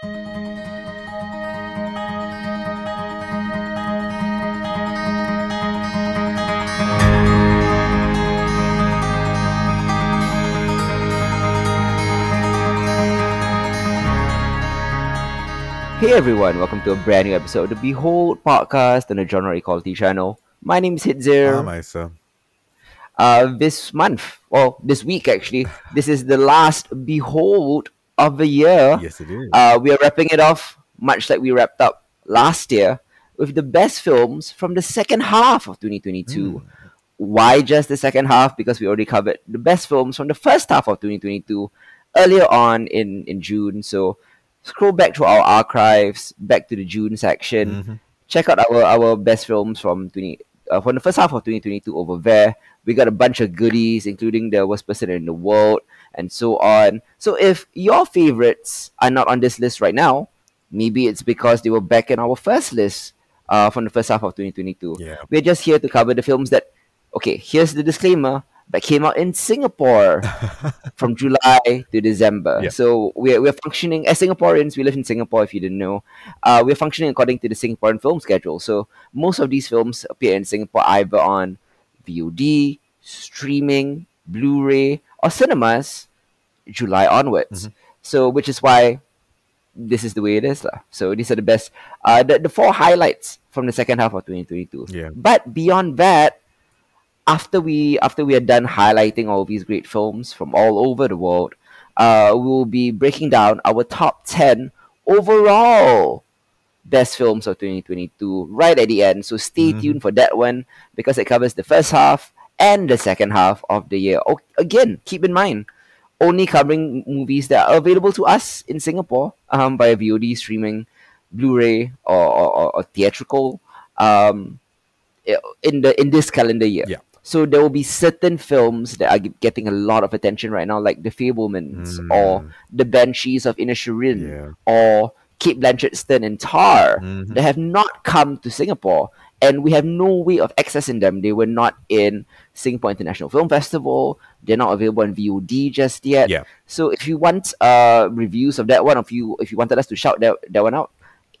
Hey everyone, welcome to a brand new episode of the Behold podcast on the Genre Equality channel. My name is Hitzir. Ah, Maisa. Uh, this month, well, this week actually, this is the last Behold of the year. Yes, it is. Uh, we are wrapping it off much like we wrapped up last year with the best films from the second half of 2022. Why just the second half? Because we already covered the best films from the first half of 2022 earlier on in, in June. So scroll back to our archives, back to the June section. Mhm. Check out our, our best films from 20, uh, from the first half of 2022 over there. We got a bunch of goodies, including the worst person in the world and so on. So if your favorites are not on this list right now, maybe it's because they were back in our first list uh, from the first half of 2022. Yeah. We're just here to cover the films that, okay, here's the disclaimer, that came out in Singapore from July to December. Yeah. So we're, we're functioning as Singaporeans. We live in Singapore, if you didn't know. Uh, we're functioning according to the Singaporean film schedule. So most of these films appear in Singapore either on VOD, streaming, Blu-ray, or cinemas July onwards. Mm-hmm. So which is why this is the way it is. lah. So these are the best, uh, the, the four highlights from the second half of 2022. Yeah. But beyond that, after we after we are done highlighting all these great films from all over the world, uh, we will be breaking down our top ten overall best films of 2022 right at the end. So stay Mhm. tuned for that one because it covers the first half and the second half of the year. Oh, again, keep in mind, only covering movies that are available to us in Singapore um, via VOD streaming, Blu-ray, or, or, or- or theatrical um, in the in this calendar year. Yeah. So there will be certain films that are getting a lot of attention right now, like The Fabelmans or Mm. The Banshees of Inisherin Yeah. or Cate Blanchett Stern and Tar Mhm. that have not come to Singapore and we have no way of accessing them. They were not in Singapore International Film Festival. They're not available on VOD just yet. Yeah. So if you want uh reviews of that one, of you if you wanted us to shout that, that one out,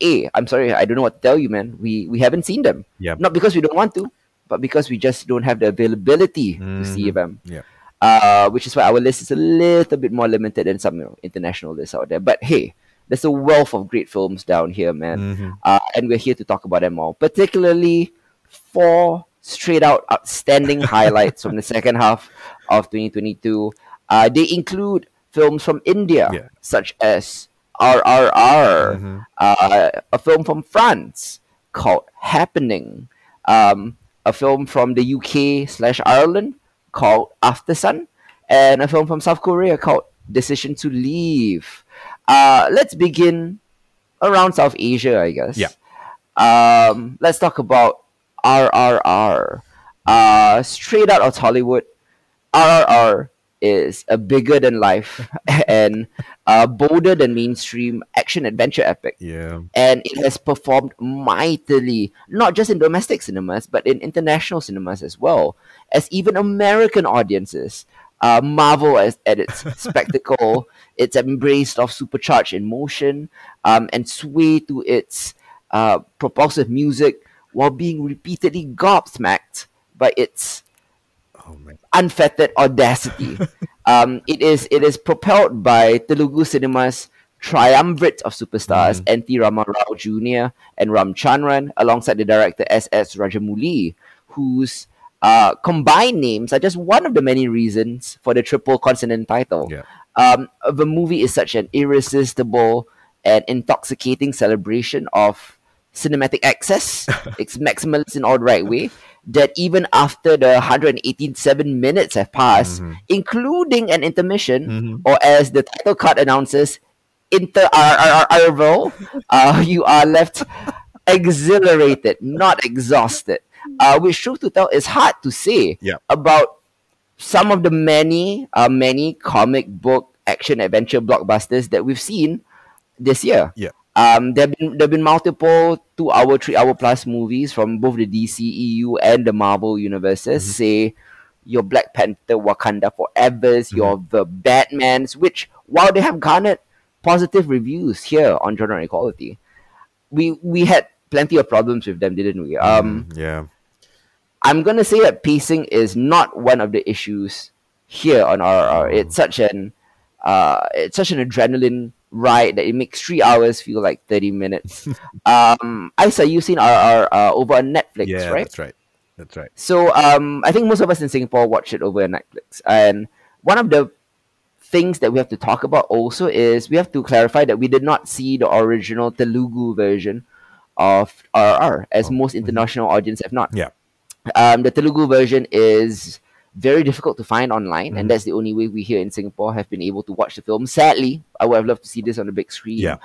A, I'm sorry, I don't know what to tell you, man. We we haven't seen them. Yeah. Not because we don't want to, but because we just don't have the availability to see them. Yeah. Uh, which is why our list is a little bit more limited than some you know, international lists out there. But hey, there's a wealth of great films down here, man. Mhm. Uh, and we're here to talk about them all, particularly four straight out outstanding highlights from the second half of 2022. Uh, they include films from India, Yeah. such as RRR, Mhm. uh, a film from France called Happening, um, a film from the UK slash Ireland called Aftersun, and a film from South Korea called Decision to Leave. Uh, let's begin around South Asia, I guess. Yeah. Um, let's talk about RRR. Uh, straight out of Tollywood, RRR is a bigger than life and uh, bolder than mainstream action adventure epic Yeah. and it has performed mightily, not just in domestic cinemas, but in international cinemas as well, as even American audiences uh, marvel as, at its spectacle, its embrace of supercharged emotion, um, and sway to its uh, propulsive music while being repeatedly gobsmacked by its Oh unfettered audacity. um, it is it is propelled by Telugu cinema's triumvirate of superstars, N.T. Rama Rao Jr. and Ram Charan, alongside the director S.S. Rajamouli, whose uh, combined names are just one of the many reasons for the triple consonant title. Yeah. Um, the movie is such an irresistible and intoxicating celebration of cinematic excess. it's maximalist in all the right way. That even after the 187 minutes have passed, Mhm. including an intermission, Mhm. or as the title card announces, inter interval, uh, you are left exhilarated, not exhausted. Uh, which truth to tell is hard to say Yeah. about some of the many, uh, many comic book action adventure blockbusters that we've seen this year. Yeah. Um, there've been there've been multiple two hour, three hour plus movies from both the DCEU and the Marvel universes. Mm-hmm. Say your Black Panther, Wakanda Forever's, your the Batman's, which while they have garnered positive reviews here on Genre Equality. We we had plenty of problems with them, didn't we? Um, Mm, yeah. I'm gonna say that pacing is not one of the issues here on RRR. It's such an uh, it's such an adrenaline ride that it makes three hours feel like thirty minutes. um, Isa, you've seen RRR uh, over on Netflix, Yeah, right? that's right. That's right. So um, I think most of us in Singapore watch it over on Netflix, and one of the things that we have to talk about also is we have to clarify that we did not see the original Telugu version of RRR, as Oh, most mhm. international audience have not. Yeah. Um, the Telugu version is very difficult to find online, Mhm. and that's the only way we here in Singapore have been able to watch the film. Sadly, I would have loved to see this on the big screen. Yeah.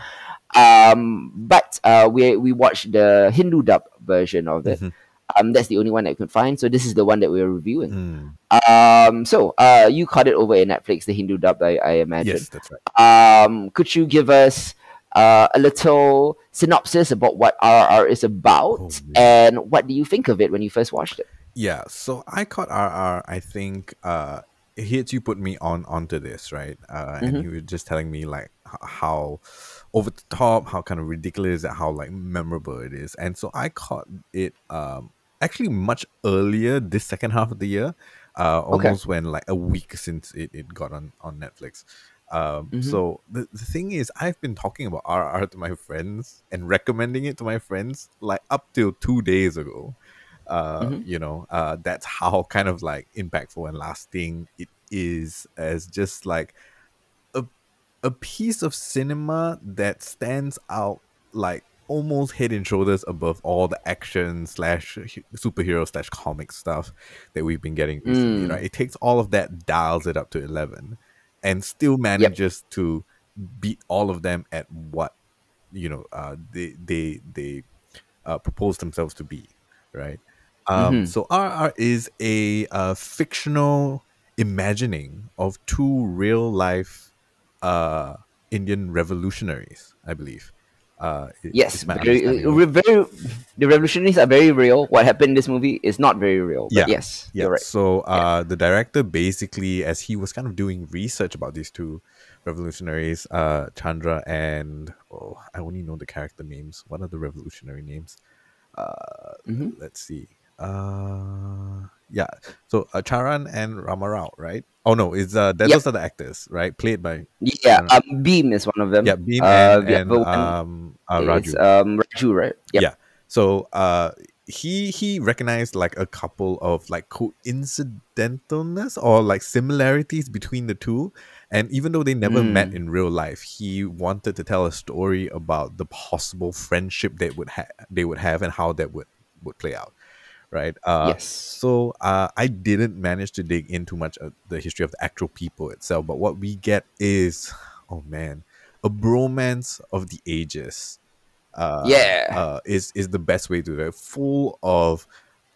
Um, but uh, we we watched the Hindi dub version of it. Mhm. Um, that's the only one that we could find. So this is the one that we're reviewing. Mm. Um, so uh, you caught it over in Netflix, the Hindi dub, I, I imagine. Yes, that's right. Um, could you give us uh, a little synopsis about what RRR is about, Oh, and what do you think of it when you first watched it? Yeah, so I caught RR. I think uh, you put me on onto this, right? Uh, and Mhm. you were just telling me like h- how over the top, how kind of ridiculous, and how like memorable it is. And so I caught it um, actually much earlier this second half of the year, uh, Okay. almost when like a week since it, it got on on Netflix. Um, Mhm. So the, the thing is, I've been talking about RR to my friends and recommending it to my friends like up till two days ago uh Mhm. you know uh that's how kind of like impactful and lasting it is as just like a a piece of cinema that stands out like almost head and shoulders above all the action slash superhero slash comic stuff that we've been getting recently Mm. right it takes all of that dials it up to 11 and still manages to beat all of them at what you know uh they they they uh, propose themselves to be right um Mhm. so rr is a uh, fictional imagining of two real life uh indian revolutionaries i believe uh Yes, very, uh, of it. re- very, the revolutionaries are very real. What happened in this movie is not very real. But Yeah, yes, Yeah. right. So uh, the director basically, as he was kind of doing research about these two revolutionaries, uh, Chandra and oh, I only know the character names. What are the revolutionary names? Uh, Mhm. let's see. Uh, yeah. So uh, Charan and Ramarao, right? Oh no, it's uh, Yep. those are the actors, right? Played by Yeah, um, Bheem is one of them. yeah, Bheem Uh, and, and um, uh, is, Raju. um, Raju, right? Yep. Yeah. So uh he he recognized like a couple of like coincidentalness or like similarities between the two. And even though they never met Mm. in real life, he wanted to tell a story about the possible friendship they would have they would have and how that would would play out. Right. Uh Yes. so uh, I didn't manage to dig into much of the history of the actual people itself, but what we get is, oh man, a bromance of the ages. Uh, Yeah. uh, is is the best way to do it. Full of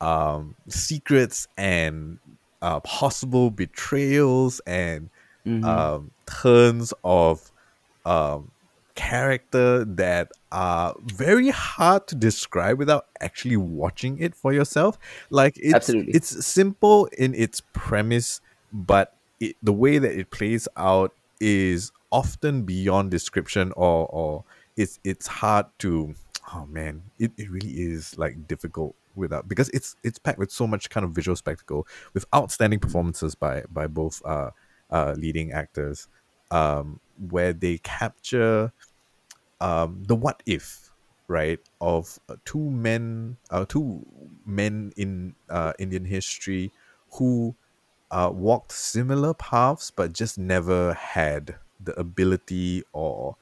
um, secrets and uh, possible betrayals and Mhm. um, turns of um, character that are very hard to describe without actually watching it for yourself. Like it's Absolutely. it's simple in its premise, but it, the way that it plays out is often beyond description or or it's it's hard to oh man it, it really is like difficult without because it's it's packed with so much kind of visual spectacle with outstanding performances by by both uh uh leading actors um where they capture um the what if right of uh, two men uh two men in uh indian history who uh walked similar paths but just never had the ability or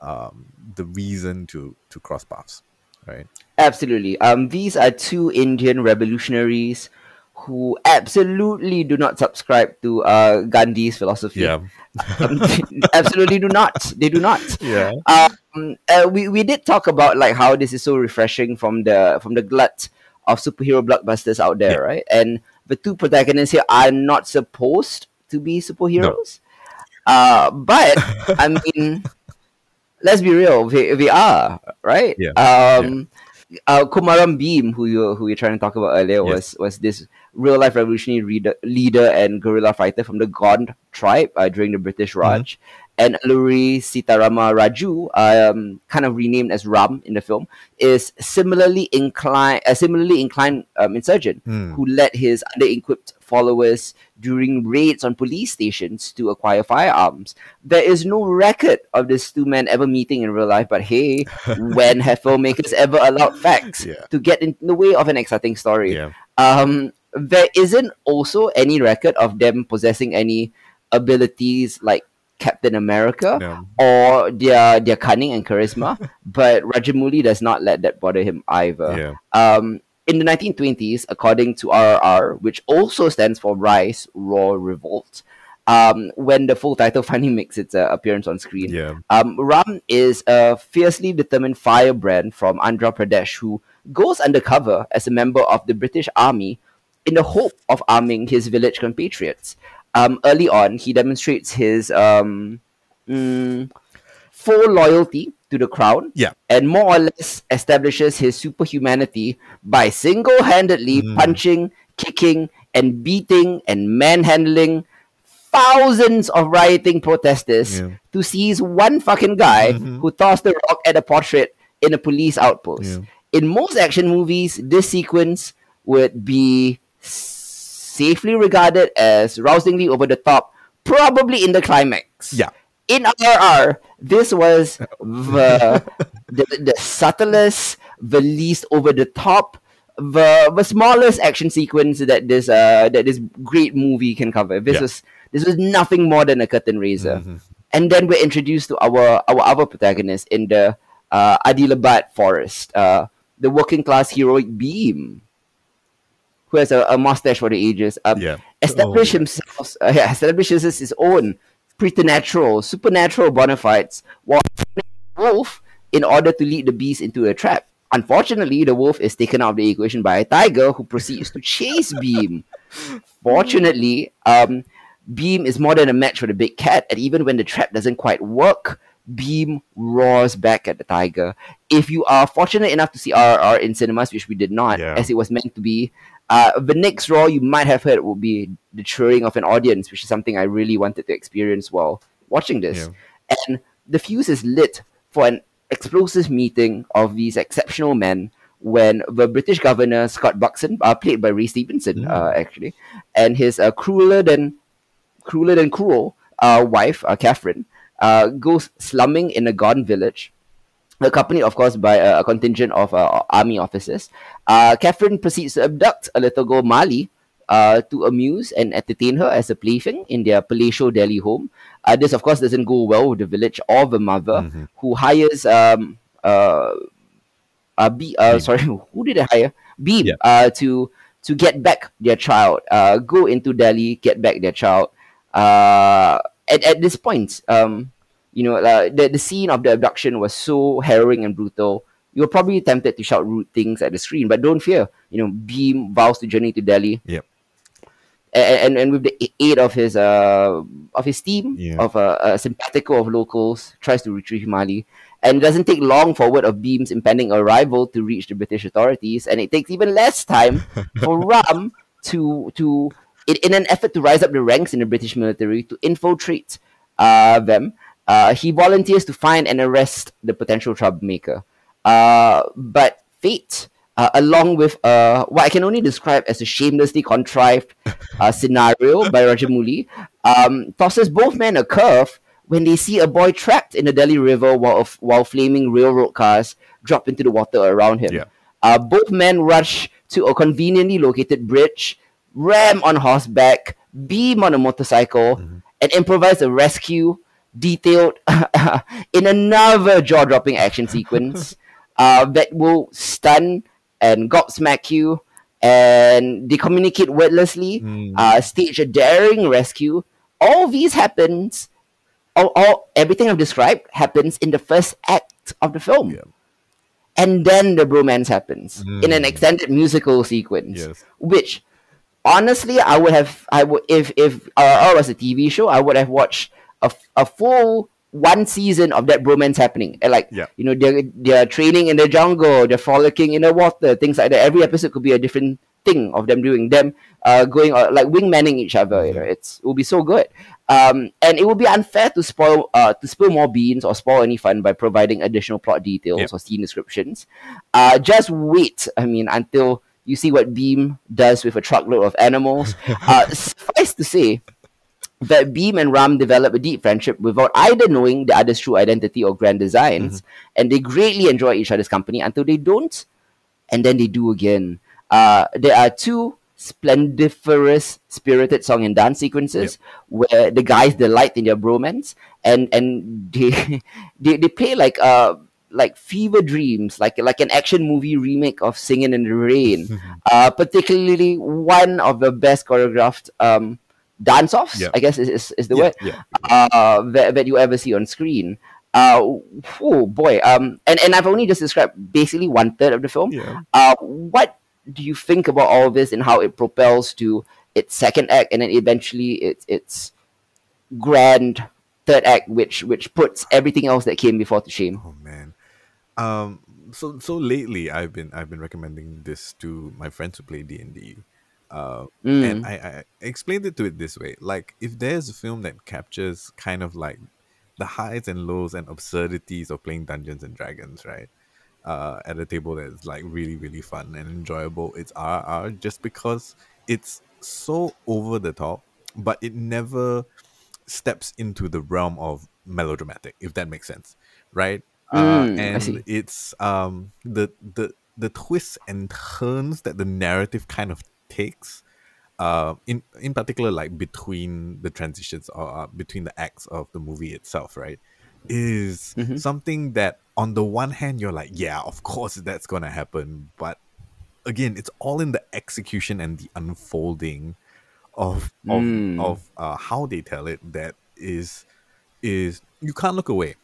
um the reason to to cross paths right Absolutely. Um, these are two Indian revolutionaries who absolutely do not subscribe to uh, Gandhi's philosophy. Um, absolutely do not. They do not. yeah Um, uh, we we did talk about like how this is so refreshing from the from the glut of superhero blockbusters out there, Yeah. right? And the two protagonists here are not supposed to be superheroes. No. Uh, but I mean, let's be real, they, they are, right? Yeah, Um, Uh, Kumaram Bheem, who you who you're trying to talk about earlier, Yes. was was this real life revolutionary reader, leader and guerrilla fighter from the Gond tribe uh, during the British Mm-hmm. Raj, and Alluri Sitarama Raju, um, kind of renamed as Ram in the film, is similarly inclined, a similarly inclined um, insurgent Hmm. who led his under-equipped followers during raids on police stations to acquire firearms. There is no record of these two men ever meeting in real life, but hey, when have filmmakers ever allowed facts Yeah. to get in the way of an exciting story? Yeah. Um, there isn't also any record of them possessing any abilities like Captain America No. or their their cunning and charisma, but Rajamouli does not let that bother him either. Yeah. Um, in the 1920s, according to RRR, which also stands for Rise, Roar, Revolt, um, when the full title finally makes its uh, appearance on screen, Yeah. um, Ram is a fiercely determined firebrand from Andhra Pradesh who goes undercover as a member of the British Army in the hope of arming his village compatriots. Um, early on, he demonstrates his um, mm, full loyalty to the crown Yeah. and more or less establishes his superhumanity by single handedly Mm. punching, kicking, and beating and manhandling thousands of rioting protesters Yeah. to seize one fucking guy Mhm. who tossed a rock at a portrait in a police outpost. Yeah. In most action movies, this sequence would be safely regarded as rousingly over the top, probably in the climax Yeah. in RR, this was the, the the subtlest, the least over the top, the the smallest action sequence that this uh that this great movie can cover. This Yeah. was this was nothing more than a curtain raiser. Mhm. And then we're introduced to our our other protagonist in the uh, Adilabad forest, uh, the working class heroic Bheem, who has a, a mustache for the ages. Um, Yeah. establish Oh, himself, uh, yeah, establishes his own preternatural, supernatural bona fides while wolf in order to lead the beast into a trap. Unfortunately, the wolf is taken out of the equation by a tiger who proceeds to chase Bheem. Fortunately, um, Bheem is more than a match for the big cat, and even when the trap doesn't quite work, Bheem roars back at the tiger. If you are fortunate enough to see RRR in cinemas, which we did not, Yeah. as it was meant to be, uh, the next roar you might have heard would be the cheering of an audience, which is something I really wanted to experience while watching this. And the fuse is lit for an explosive meeting of these exceptional men when the British governor Scott Buxton, uh, played by Ray Stevenson, Mm. uh, actually, and his uh, crueler than crueler than cruel uh, wife, uh, Catherine, uh, goes slumming in a Gond village accompanied, of course, by a, a contingent of uh, army officers. Uh, Catherine proceeds to abduct a little girl, Malli, uh, to amuse and entertain her as a plaything in their palatial Delhi home. Uh, this, of course, doesn't go well with the village or the mother, Mhm. who hires um uh, uh, B, uh sorry, who did they hire? Bheem Yeah. uh, to to get back their child, uh, go into Delhi, get back their child. Uh, at, at this point, um, you know, uh, the, the scene of the abduction was so harrowing and brutal. You're probably tempted to shout rude things at the screen, but don't fear. You know, Bheem vows to journey to Delhi. Yep. And, and, and with the aid of his uh of his team Yeah. of a, a simpatico of locals tries to retrieve Malli, and it doesn't take long for word of Bheem's impending arrival to reach the British authorities, and it takes even less time for Ram to to in, in an effort to rise up the ranks in the British military to infiltrate uh, them. Uh, he volunteers to find and arrest the potential troublemaker. Uh, but fate, uh, along with uh, what I can only describe as a shamelessly contrived uh, scenario by Rajamouli, um, tosses both men a curve when they see a boy trapped in the Delhi River while, while flaming railroad cars drop into the water around him. Yeah. Uh, both men rush to a conveniently located bridge, ram on horseback, Bheem on a motorcycle, and improvise a rescue detailed in another jaw-dropping action sequence uh, that will stun and gobsmack you. And they communicate wordlessly, Mm. uh, stage a daring rescue. All these happens, all, all everything I've described happens in the first act of the film Yeah. and then the bromance happens in an Mm. extended musical sequence Yes. which honestly i would have i would if if RRR was a tv show i would have watched a, a full one season of that bromance happening and like Yeah. you know they're they're training in the jungle they're frolicking in the water things like that every episode could be a different thing of them doing them uh going uh, like wingmanning each other you know it's it will be so good Um, and it would be unfair to spoil uh, to spill more beans or spoil any fun by providing additional plot details Yep. or scene descriptions. Uh, just wait. I mean, until you see what Bheem does with a truckload of animals. uh, suffice to say that Bheem and Ram develop a deep friendship without either knowing the other's true identity or grand designs, and they greatly enjoy each other's company until they don't, and then they do again. Uh, there are two splendiferous, spirited song and dance sequences where the guys delight in their bromance, and and they they, they play like uh like fever dreams, like like an action movie remake of Singing in the Rain. uh, particularly one of the best choreographed um dance offs. Yeah. I guess is, is, is the Yeah, word yeah. uh, that, that you ever see on screen. Uh, oh boy. Um, and, and I've only just described basically one third of the film. Uh, what do you think about all this and how it propels to its second act and then eventually its its grand third act, which which puts everything else that came before to shame? Oh man. Um so so lately I've been I've been recommending this to my friends who play D and D. Uh Mm. and I, I explained it to it this way. Like if there's a film that captures kind of like the highs and lows and absurdities of playing Dungeons and Dragons, right? Uh, at a table that's like really, really fun and enjoyable. It's RR just because it's so over the top, but it never steps into the realm of melodramatic, if that makes sense, right? uh, Mm, and it's um the the the twists and turns that the narrative kind of takes uh, in in particular like between the transitions or uh, between the acts of the movie itself right is Mhm. something that on the one hand you're like yeah of course that's gonna happen but again it's all in the execution and the unfolding of of, Mm. of uh, how they tell it that is is you can't look away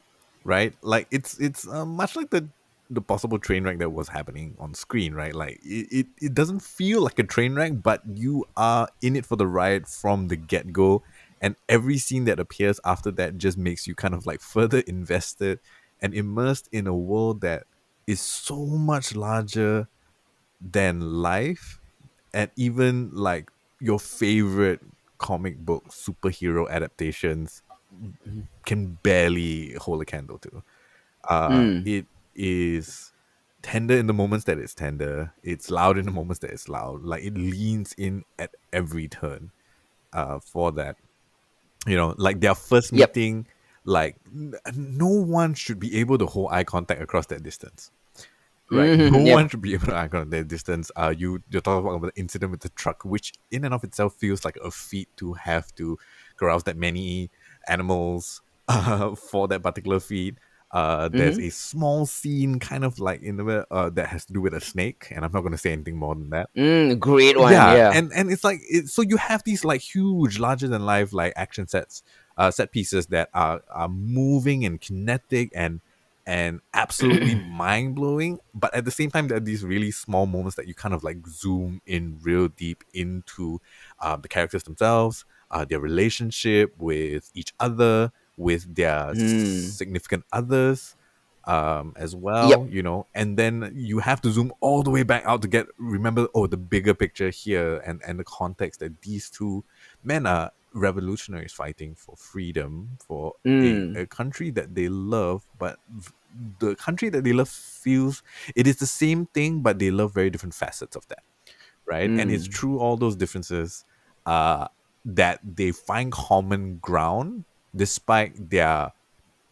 right like it's it's uh, much like the the possible train wreck that was happening on screen right like it, it, it doesn't feel like a train wreck but you are in it for the ride from the get-go and every scene that appears after that just makes you kind of like further invested and immersed in a world that is so much larger than life and even like your favorite comic book superhero adaptations can barely hold a candle to. Uh, Mm. It is tender in the moments that it's tender. It's loud in the moments that it's loud. Like it leans in at every turn. Uh, for that, you know, like their first Yep. meeting, like n- no one should be able to hold eye contact across that distance right? Mhm, No yep. one should be able to eye contact that distance. Uh, you you're talking about the incident with the truck, which in and of itself feels like a feat to have to carouse that many animals uh, for that particular feat. Uh, there's Mm-hmm. a small scene, kind of like in the uh, that has to do with a snake, and I'm not going to say anything more than that Mm, great one. Yeah. and and it's like it, so you have these like huge larger than life like action sets uh set pieces that are are moving and kinetic and and absolutely mind-blowing but at the same time there are these really small moments that you kind of like zoom in real deep into uh, the characters themselves uh, their relationship with each other with their Hmm. significant others um as well Yep. you know and then you have to zoom all the way back out to get remember oh the bigger picture here and and the context that these two men are revolutionaries fighting for freedom for Mm. a, a country that they love but v- the country that they love feels it is the same thing but they love very different facets of that right and it's Mm. through all those differences uh that they find common ground despite their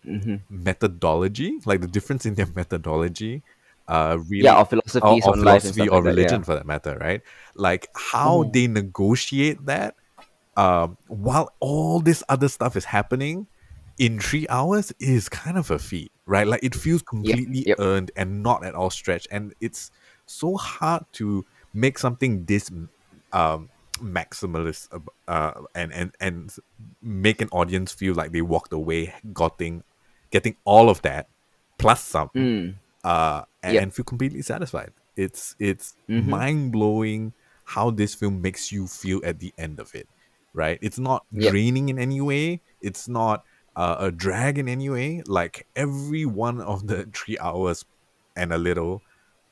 Mhm. methodology, like the difference in their methodology, uh, really, Yeah, or or, philosophies or on philosophy or like that, religion yeah. for that matter, right? Like how Mhm. they negotiate that, um, while all this other stuff is happening in three hours is kind of a feat, right? Like it feels completely yep. earned and not at all stretched, and it's so hard to make something this um maximalist uh and and and make an audience feel like they walked away getting getting all of that plus some Mm. uh and, Yep. and feel completely satisfied it's it's Mhm. mind-blowing how this film makes you feel at the end of it right it's not Yep. draining in any way it's not uh, a drag in any way like every one of the three hours and a little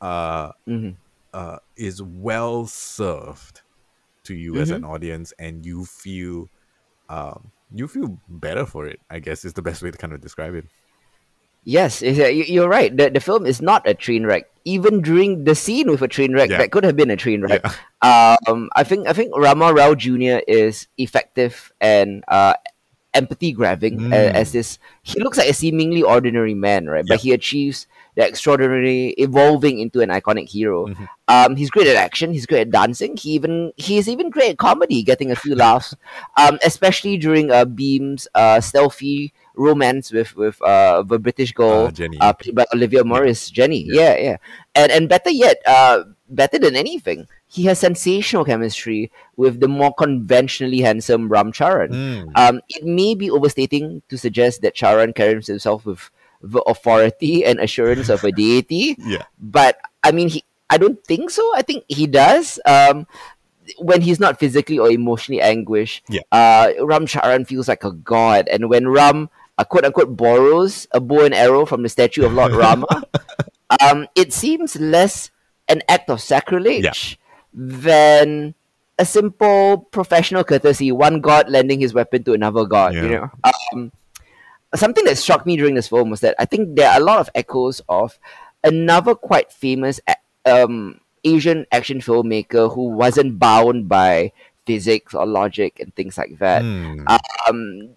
uh Mhm. uh, is well served to you as Mhm. an audience, and you feel um, you feel better for it. I guess is the best way to kind of describe it. Yes, you- you're right. The, the film is not a train wreck. Even during the scene with a train wreck, Yeah. that could have been a train wreck. Um, I think I think Rama Rao Jr. is effective and uh, empathy grabbing Mm. as this. He looks like a seemingly ordinary man, right? Yep. But he achieves the extraordinary, evolving into an iconic hero. Mhm. Um, he's great at action. He's great at dancing. He even he's even great at comedy, getting a few laughs, um, especially during uh, Bheem's uh, stealthy romance with with uh, the British girl Uh, Jenny. uh, played by Olivia Morris, Jenny. Yeah. Yeah, yeah. And and better yet, uh, better than anything, he has sensational chemistry with the more conventionally handsome Ram Charan. Mm. Um, it may be overstating to suggest that Charan carries himself with the authority and assurance of a deity, yeah. but I mean, he. I don't think so. I think he does. Um, when he's not physically or emotionally anguished, Yeah. uh, Ram Charan feels like a god. And when Ram, uh, quote unquote, borrows a bow and arrow from the statue of Lord Rama, um, it seems less an act of sacrilege than a simple professional courtesy. One god lending his weapon to another god. You know. Um, something that struck me during this film was that I think there are a lot of echoes of another quite famous um, Asian action filmmaker who wasn't bound by physics or logic and things like that. Mm. Um,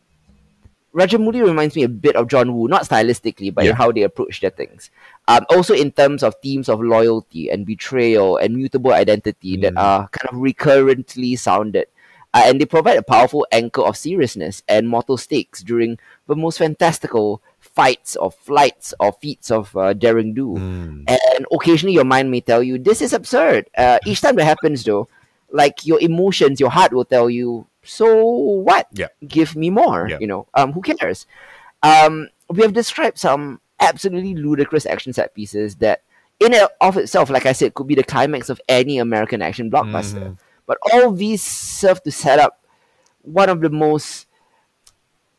Rajamouli reminds me a bit of John Woo, not stylistically, but Yeah. in how they approach their things. Um, also in terms of themes of loyalty and betrayal and mutable identity that Mm. are kind of recurrently sounded. Uh, and they provide a powerful anchor of seriousness and mortal stakes during the most fantastical fights or flights or feats of uh, daring do. Mm. And occasionally your mind may tell you, this is absurd. Uh, each time that happens, though, like your emotions, your heart will tell you, so what? Yeah. Give me more. Yeah. You know, um, who cares? Um, we have described some absolutely ludicrous action set pieces that, in and of itself, like I said, could be the climax of any American action blockbuster. Mhm. But all these serve to set up one of the most.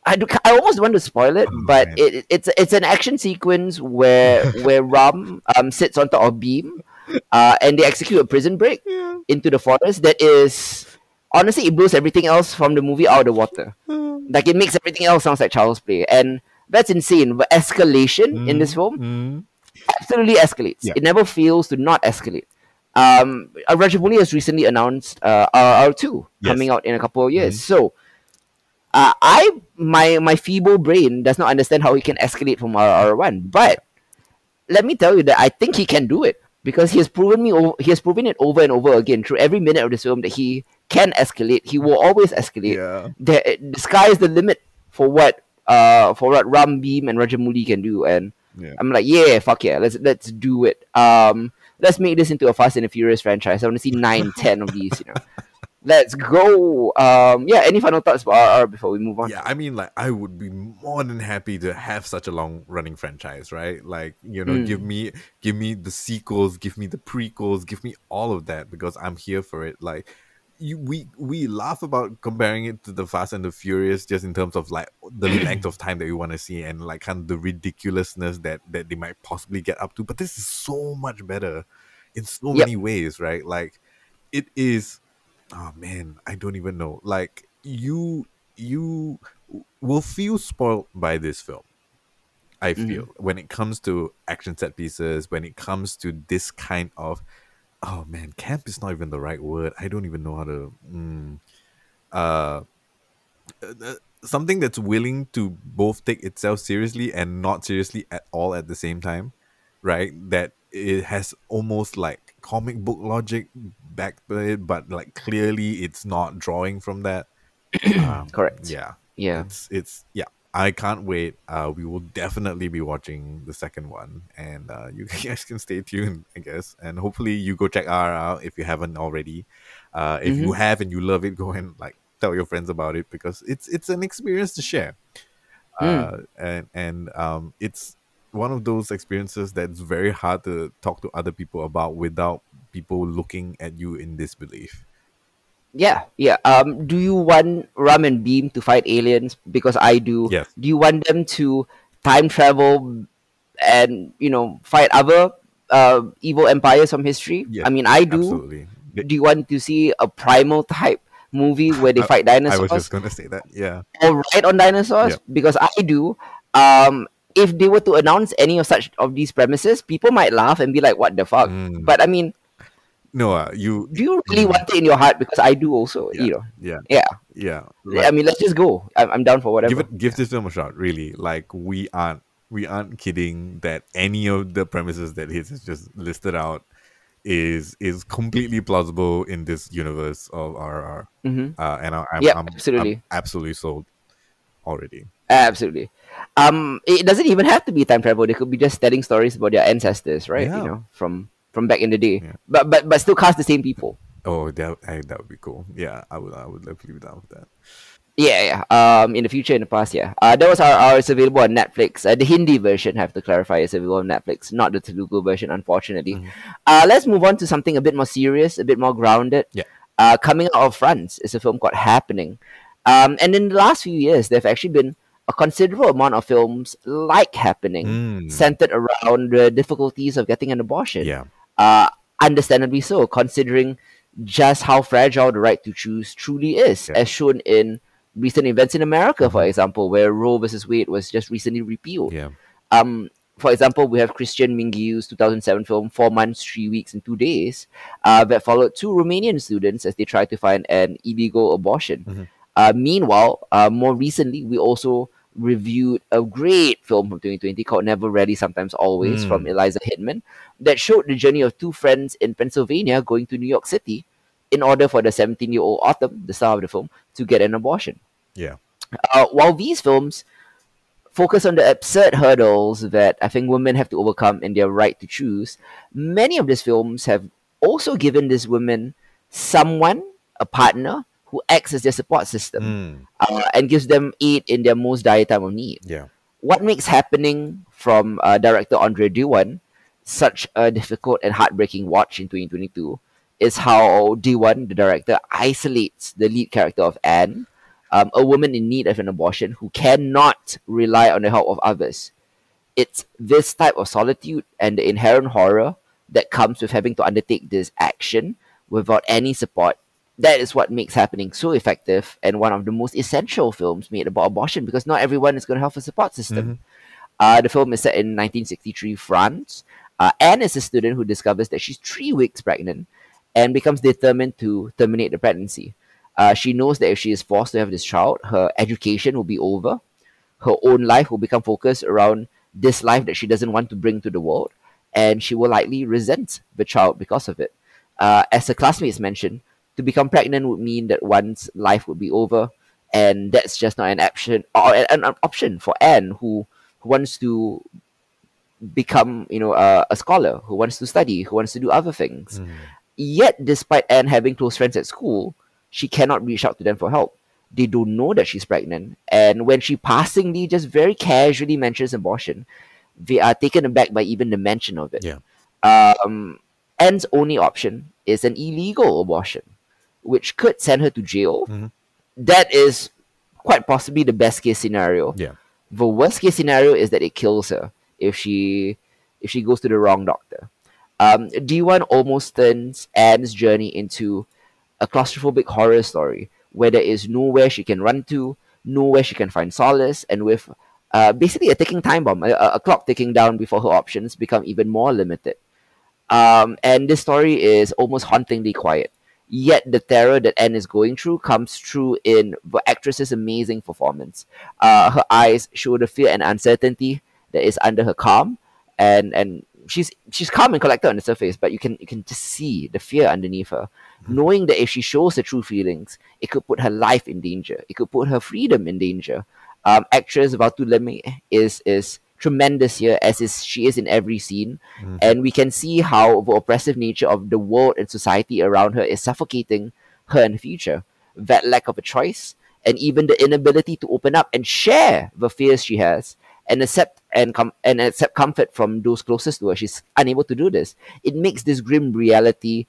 I, do, I almost want to spoil it, Oh, but it, it's it's an action sequence where where Ram um, sits on top of Bheem, uh, and they execute a prison break Yeah. into the forest. That is honestly, it blows everything else from the movie out of the water. Like it makes everything else sounds like child's play, and that's insane. The escalation in this film Mm. absolutely escalates. Yeah. It never fails to not escalate. Um, uh, Rajamouli has recently announced uh, RR2 Yes. Coming out in a couple of years. So, uh, I my my feeble brain does not understand how he can escalate from RR1. But let me tell you that I think he can do it because he has proven me. o- He has proven it over and over again through every minute of this film that he can escalate. He will always escalate Yeah. the, the sky is the limit for what uh for what Ram Bheem and Rajamouli can do and Yeah. I'm like yeah fuck yeah let's let's do it um let's make this into a Fast and the Furious franchise I want to see nine ten of these you know let's go um yeah any final thoughts about RR before we move on Yeah, I mean, like, I would be more than happy to have such a long running franchise, right? Like, you know, Mm. give me, give me the sequels, give me the prequels, give me all of that because I'm here for it. Like, you, we we laugh about comparing it to the Fast and the Furious just in terms of like the length of time that we want to see and like kind of the ridiculousness that that they might possibly get up to. But this is so much better in so Yep. many ways, right? Like, it is oh man i don't even know like you you will feel spoiled by this film i feel mm-hmm. when it comes to action set pieces when it comes to this kind of oh man camp is not even the right word. I don't even know how to mm, uh, uh, something that's willing to both take itself seriously and not seriously at all at the same time right? That it has almost like comic book logic back to it but like clearly it's not drawing from that. Um, Correct. yeah. Yeah. It's it's yeah i can't wait. Uh we will definitely be watching the second one and uh you guys can stay tuned i guess. And hopefully you go check r out if you haven't already. Uh if you have and you love it go and like tell your friends about it because it's it's an experience to share. Uh and and um it's one of those experiences that's very hard to talk to other people about without people looking at you in disbelief yeah yeah um do you want Ram and Bheem to fight aliens because I do Yes. do you want them to time travel and you know fight other uh, evil empires from history Yeah, I mean I do absolutely do you want to see a primal type movie where they fight dinosaurs? I was just gonna say that. Yeah. or ride on dinosaurs? Yeah. Because I do. Um, if they were to announce any of such of these premises, people might laugh and be like, "What the fuck?" Mm. But I mean, No, uh, you. do you really want it in your heart? Because I do also. Yeah. You know. Yeah. Yeah. Yeah. I mean, let's just go. I'm, I'm down for whatever. give it give this film a shot really like we aren't we aren't kidding that any of the premises that his has just listed out is is completely plausible in this universe of RR Mhm. uh, and I, I'm, Yep, I'm absolutely. I'm absolutely sold already Absolutely. Um, it doesn't even have to be time travel. They could be just telling stories about their ancestors, right? Yeah. You know, from from back in the day. Yeah. But but but still cast the same people. oh that I, that would be cool yeah I would I would definitely be down with that Yeah, yeah. Um, in the future, in the past, yeah. Uh, that was our, our it's available on Netflix. Uh, the Hindi version, I have to clarify, is available on Netflix, not the Telugu version, unfortunately. Uh, let's move on to something a bit more serious, a bit more grounded. Yeah. Uh, coming out of France is a film called Happening. Um, and in the last few years, there have actually been a considerable amount of films like Happening, Mm. centered around the difficulties of getting an abortion. yeah Uh, understandably so, considering just how fragile the right to choose truly is, Yeah. as shown in recent events in America, for example, where Roe versus Wade was just recently repealed. yeah Um, for example, we have Cristian Mungiu's 2007 film Four Months, Three Weeks, and Two Days uh, that followed two Romanian students as they tried to find an illegal abortion. Mhm. Uh, meanwhile, uh, more recently, we also reviewed a great film from 2020 called Never Rarely, Sometimes Always Mm. from Eliza Hittman that showed the journey of two friends in Pennsylvania going to New York City in order for the 17 year old Autumn, the star of the film, to get an abortion. yeah Uh, while these films focus on the absurd hurdles that I think women have to overcome in their right to choose, many of these films have also given these women someone, a partner, who acts as their support system Mm. uh, and gives them aid in their most dire time of need. yeah What makes happening from uh, director Audrey Diwan such a difficult and heartbreaking watch in 2022 is how Diwan, the director, isolates the lead character of Anne, um, a woman in need of an abortion who cannot rely on the help of others. It's this type of solitude and the inherent horror that comes with having to undertake this action without any support. That is what makes happening so effective and one of the most essential films made about abortion because not everyone is going to have a support system. Uh, the film is set in 1963 France. Uh, Anne is a student who discovers that she's three weeks pregnant and becomes determined to terminate the pregnancy. Uh, she knows that if she is forced to have this child, her education will be over. Her own life will become focused around this life that she doesn't want to bring to the world, and she will likely resent the child because of it. Uh, as her classmates mentioned, to become pregnant would mean that one's life would be over, and that's just not an option or an, an option for Anne, who, who wants to become, you know, uh, a scholar, who wants to study, who wants to do other things. Mm. Yet, despite Anne having close friends at school, she cannot reach out to them for help. They don't know that she's pregnant, and when she passingly, just very casually mentions abortion, they are taken aback by even the mention of it. Yeah. Um, Anne's only option is an illegal abortion, which could send her to jail. Mhm. That is quite possibly the best case scenario. yeah The worst case scenario is that it kills her if she if she goes to the wrong doctor. Um, Diwan almost turns Anne's journey into a claustrophobic horror story where there is nowhere she can run to, nowhere she can find solace, and with uh, basically a ticking time bomb, a, a clock ticking down before her options become even more limited. Um, and this story is almost hauntingly quiet. Yet the terror that Anne is going through comes through in the actress's amazing performance. Uh, her eyes show the fear and uncertainty that is under her calm, and and she's she's calm and collected on the surface, but you can you can just see the fear underneath her, knowing that if she shows her true feelings, it could put her life in danger. It could put her freedom in danger. Um, actress Vartolomei is is tremendous here, as is she is in every scene, Mhm. and we can see how the oppressive nature of the world and society around her is suffocating her in the future. That lack of a choice, and even the inability to open up and share the fears she has, and accept and com- and accept comfort from those closest to her. She's unable to do this. It makes this grim reality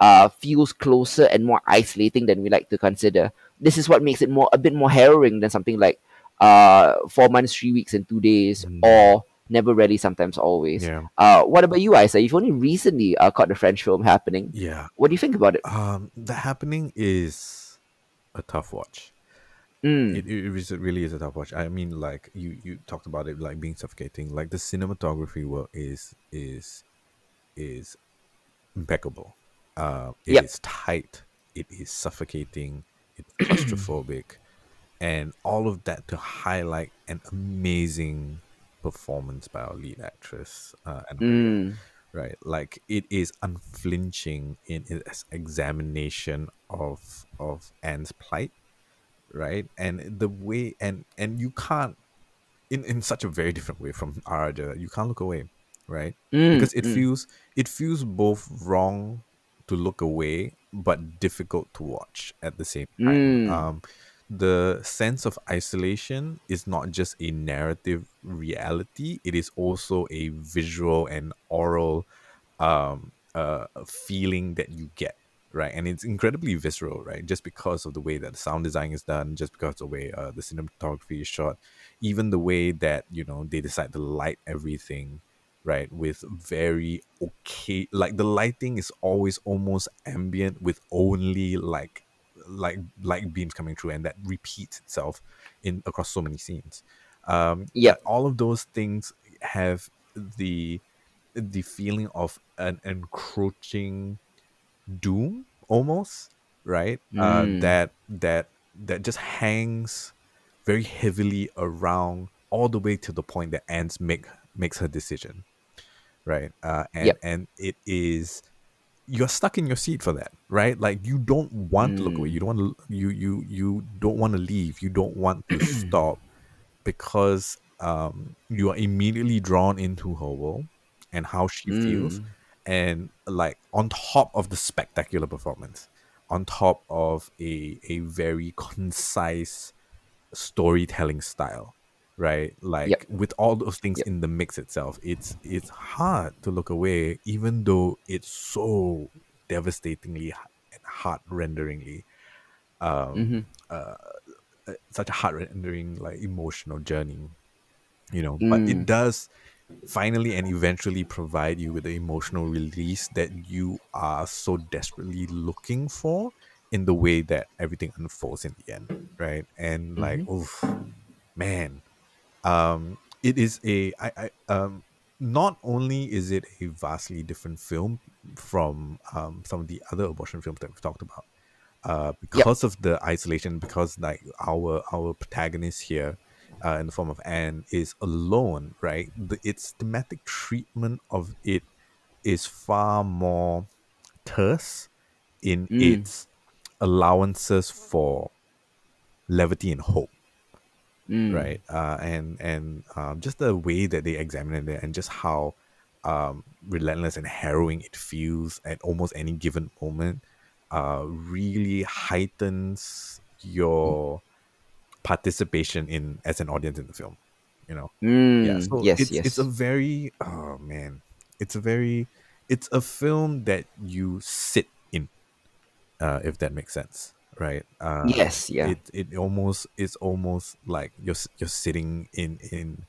uh, feels closer and more isolating than we like to consider. This is what makes it more a bit more harrowing than something like uh, four months, three weeks, and two days, Mm. or never rarely, sometimes always. yeah Uh, what about you, Isa? You've only recently uh, caught the French film happening. yeah What do you think about it? um the happening is a tough watch. Mm. It, it is- it really is a tough watch. I mean, like you you talked about it like being suffocating. Like the cinematography work is is is impeccable. Uh, it is Yep. tight. It is suffocating. It's claustrophobic, and all of that to highlight an amazing performance by our lead actress. Uh, and Mm. right, like it is unflinching in its examination of of Anne's plight, right, and the way and and you can't in in such a very different way from Araja. You can't look away, right? Mm, Because it mm. feels it feels both wrong to look away, but difficult to watch at the same time. Mm. Um, the sense of isolation is not just a narrative reality; it is also a visual and aural um, uh, feeling that you get right? And it's incredibly visceral right? Just because of the way that the sound design is done just because of the way uh, the cinematography is shot even the way that you know they decide to light everything right with very okay like the lighting is always almost ambient with only like like light beams coming through and that repeats itself in across so many scenes um Yep. all of those things have the the feeling of an encroaching doom almost right uh Mm. that that that just hangs very heavily around all the way to the point that Anne's make makes her decision right uh and Yep. and it is you're stuck in your seat for that right like you don't want to look away Mm. you don't want to you you you don't want to leave you don't want to stop because um you are immediately drawn into her world and how she feels Mm. and like on top of the spectacular performance on top of a a very concise storytelling style right like Yep. with all those things Yep. in the mix itself it's it's hard to look away even though it's so devastatingly and heart renderingly um Mhm. uh, such a heart rendering like emotional journey you know but it Mm. does finally and eventually provide you with the emotional release that you are so desperately looking for in the way that everything unfolds in the end right and like Mhm. oof man um it is a i i um not only is it a vastly different film from um some of the other abortion films that we've talked about uh Yep. because of the isolation because like our our protagonist here uh, in the form of Anne is alone right the, its thematic treatment of it is far more terse in Mm. its allowances for levity and hope Mm. right uh, and and um, just the way that they examine it and just how um, relentless and harrowing it feels at almost any given moment uh, really heightens your participation in as an audience in the film you know yeah Mm. so Yes. it's Yes. it's a very oh man it's a very it's a film that you sit in uh, if that makes sense right uh, yes. Yeah. it it almost it's almost like you're you're sitting in in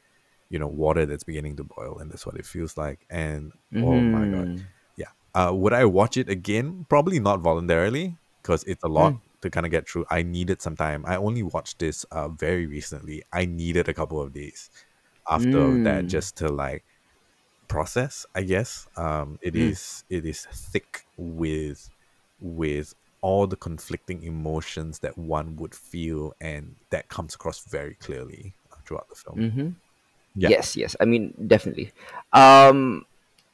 you know water that's beginning to boil and that's what it feels like and oh my god Mhm. yeah uh would i watch it again probably not voluntarily because it's a lot Mm. to kind of get through i needed some time i only watched this uh very recently i needed a couple of days after that Mm. just to like process i guess um it Mm. is it is thick with with all the conflicting emotions that one would feel and that comes across very clearly uh, throughout the film Mhm. yeah Yes. Yes. I mean, definitely. Um,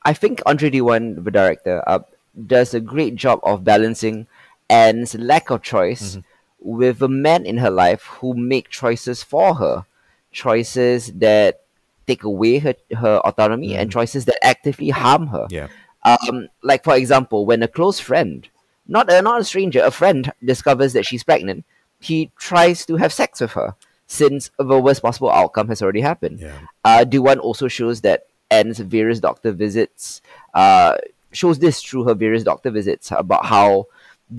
I think Audrey Diwan, the director, uh, does a great job of balancing Anne's lack of choice Mhm. with a man in her life who make choices for her, choices that take away her, her autonomy and Mhm. choices that actively harm her. yeah Um, like for example, when a close friend, not a not a stranger, a friend discovers that she's pregnant, he tries to have sex with her, since the worst possible outcome has already happened. yeah Uh, Diwan also shows that Anne's various doctor visits uh, shows this through her various doctor visits about how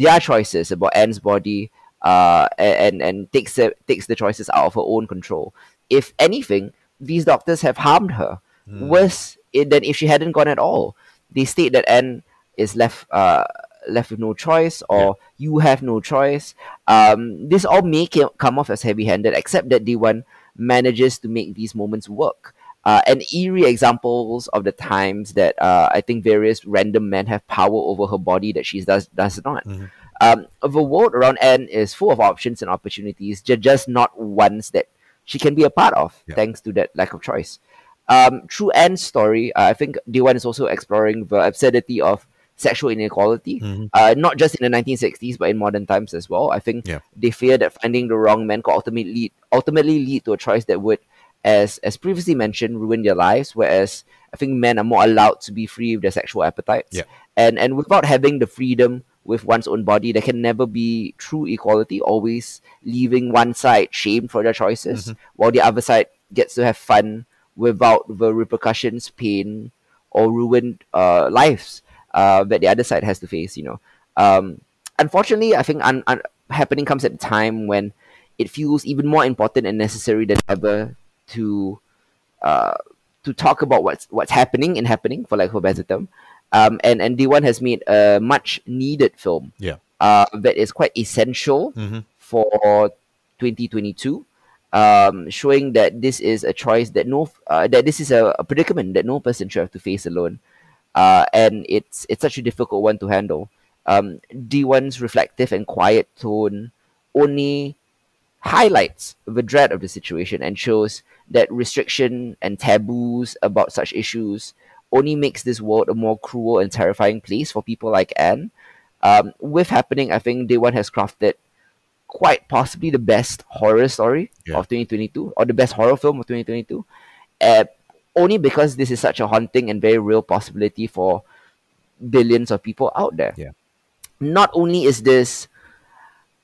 their choices about Anne's body uh, and and takes the, takes the choices out of her own control. If anything, these doctors have harmed her Mm. worse than if she hadn't gone at all. They state that Anne is left uh, left with no choice or you have no choice. Um, this all may come off as heavy-handed, except that Diwan manages to make these moments work. Uh, and eerie examples of the times that uh, I think various random men have power over her body that she does does not. Mhm. Um, the world around Anne is full of options and opportunities, ju- just not ones that she can be a part of, Yeah. thanks to that lack of choice. Um, through Anne's story, uh, I think Diwan is also exploring the absurdity of sexual inequality, Mhm. uh, not just in the 1960s, but in modern times as well. I think Yeah. they fear that finding the wrong man could ultimately lead, ultimately lead to a choice that would, as as previously mentioned, ruin their lives. Whereas I think men are more allowed to be free with their sexual appetites, Yeah. and and without having the freedom with one's own body, there can never be true equality. Always leaving one side shamed for their choices, Mhm. while the other side gets to have fun without the repercussions, pain, or ruined uh, lives uh, that the other side has to face. You know, um, unfortunately, I think un- un- happening comes at a time when it feels even more important and necessary than ever to uh, to talk about what's what's happening and happening, for lack of a better term. Um, and and Diwan has made a much needed film Yeah. uh, that is quite essential Mhm. for 2022, um, showing that this is a choice that no uh, that this is a, a predicament that no person should have to face alone, uh, and it's it's such a difficult one to handle. Um, Diwan's reflective and quiet tone only highlights the dread of the situation and shows that restriction and taboos about such issues only makes this world a more cruel and terrifying place for people like Anne. Um, with happening, I think Diwan has crafted quite possibly the best horror story Yeah. of 2022 or the best horror film of 2022. Uh, only because this is such a haunting and very real possibility for billions of people out there. Yeah. Not only is this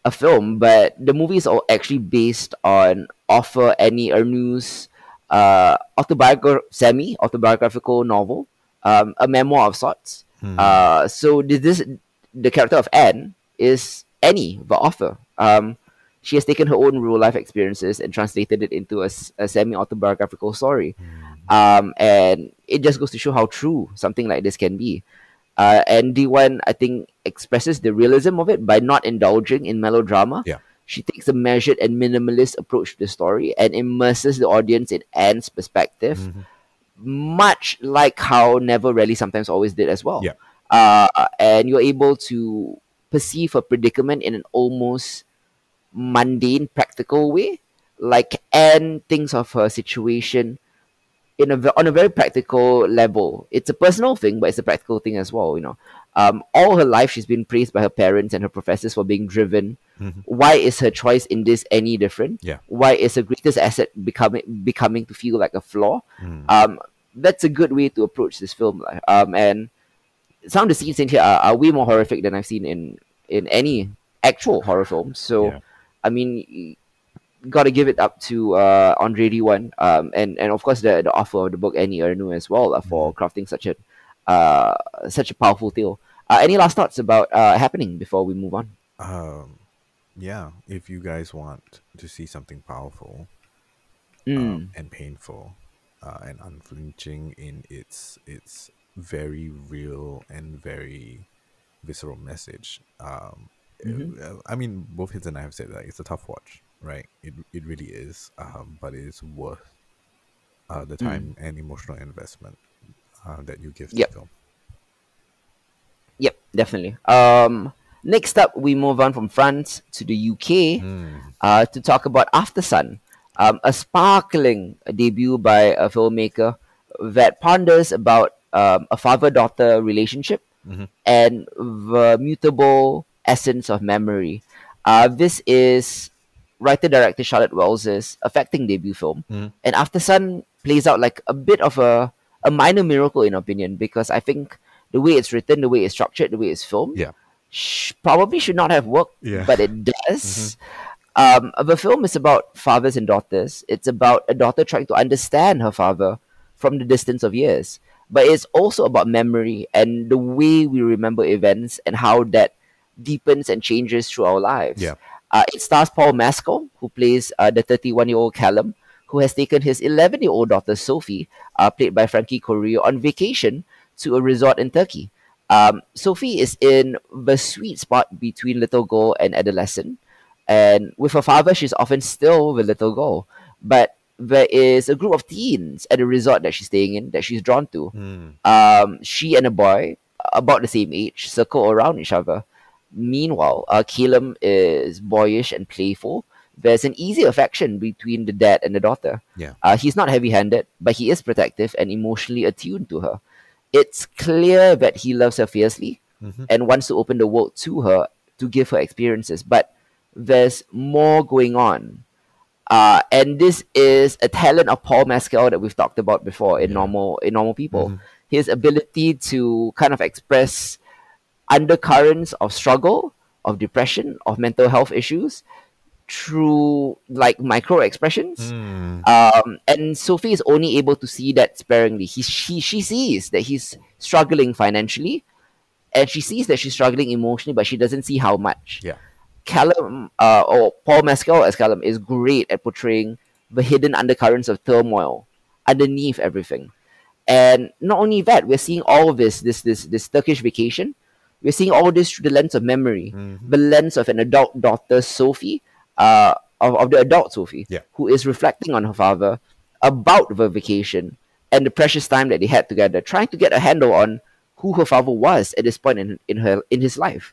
a film, but the movie is all actually based on author Annie Ernaux's uh, autobiographical, semi-autobiographical novel, um, a memoir of sorts. Hmm. Uh, so this, this the character of Anne is Annie, the author. Um, she has taken her own real life experiences and translated it into a semi autobiographical story. Um, and it just goes to show how true something like this can be. Uh, and Diwan, I think, expresses the realism of it by not indulging in melodrama. Yeah. She takes a measured and minimalist approach to the story and immerses the audience in Anne's perspective, Mhm. much like how Never Rarely Sometimes Always did as well. Yeah. Uh, and you're able to perceive a predicament in an almost mundane, practical way. Like Anne thinks of her situation in a on a very practical level. It's a personal thing, but it's a practical thing as well. You know, um, all her life she's been praised by her parents and her professors for being driven. Mhm. Why is her choice in this any different? Yeah. Why is her greatest asset becoming becoming to feel like a flaw? Mm. Um, that's a good way to approach this film. Um, and some of the scenes in here are, are way more horrific than I've seen in in any actual horror film. So, Yeah. I mean, got to give it up to uh, Audrey Diwan, um, and and of course the the author of the book Annie Ernaux as well uh, for crafting such a uh, such a powerful tale. Uh, any last thoughts about uh, happening before we move on? Um, yeah, if you guys want to see something powerful Mm. um, and painful uh, and unflinching in its its very real and very visceral message, um, Mhm. uh, I mean, both Hits and I have said that it's a tough watch, right? It it really is, um, but it is worth uh, the time and emotional investment uh, that you give to Yep. the film. Yep, definitely. Um, next up, we move on from France to the UK. Mm. uh, to talk about Aftersun, um, a sparkling debut by a filmmaker that ponders about um, a father daughter relationship Mhm. and the mutable essence of memory. Uh, this is writer director Charlotte Wells's affecting debut film, Mhm. and Aftersun plays out like a bit of a, a minor miracle, in opinion, because I think the way it's written, the way it's structured, the way it's filmed, Yeah. sh- probably should not have worked, Yeah. but it does. Um, the film is about fathers and daughters. It's about a daughter trying to understand her father from the distance of years. But it's also about memory and the way we remember events and how that deepens and changes through our lives. Yeah. Uh, it stars Paul Mescal, who plays uh, the 31 year old Callum, who has taken his 11 year old daughter Sophie, uh, played by Frankie Corio, on vacation to a resort in Turkey. Um, Sophie is in the sweet spot between little girl and adolescent, and with her father, she's often still the little girl. But there is a group of teens at a resort that she's staying in that she's drawn to. Mm. Um, she and a boy about the same age circle around each other. Meanwhile, uh, Caleb is boyish and playful. There's an easy affection between the dad and the daughter. Yeah. Uh, he's not heavy handed, but he is protective and emotionally attuned to her. It's clear that he loves her fiercely Mhm. and wants to open the world to her to give her experiences, but there's more going on. Uh, and this is a talent of Paul Mescal that we've talked about before in Yeah. normal in normal people. Mhm. His ability to kind of express undercurrents of struggle, of depression, of mental health issues through like micro expressions. Mm. Um, and Sophie is only able to see that sparingly. He, she, she sees that he's struggling financially, and she sees that she's struggling emotionally, but she doesn't see how much. Yeah. Callum, uh, or Paul Mescal as Callum, is great at portraying the hidden undercurrents of turmoil underneath everything. And not only that, we're seeing all of this, this, this, this Turkish vacation. We're seeing all this through the lens of memory, Mhm. the lens of an adult daughter, Sophie, uh, of, of the adult Sophie, Yeah. who is reflecting on her father about the vacation and the precious time that they had together, trying to get a handle on who her father was at this point in, in her in his life.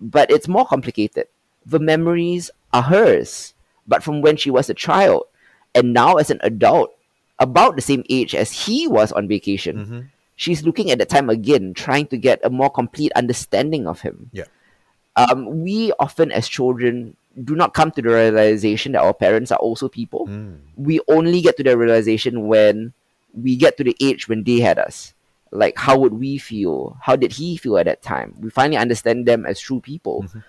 But it's more complicated. The memories are hers, but from when she was a child, and now as an adult, about the same age as he was on vacation. Mhm. She's looking at that time again, trying to get a more complete understanding of him. Yeah. Um, we often, as children, do not come to the realization that our parents are also people. Mm. We only get to the realization when we get to the age when they had us. Like, how would we feel? How did he feel at that time? We finally understand them as true people. Mhm.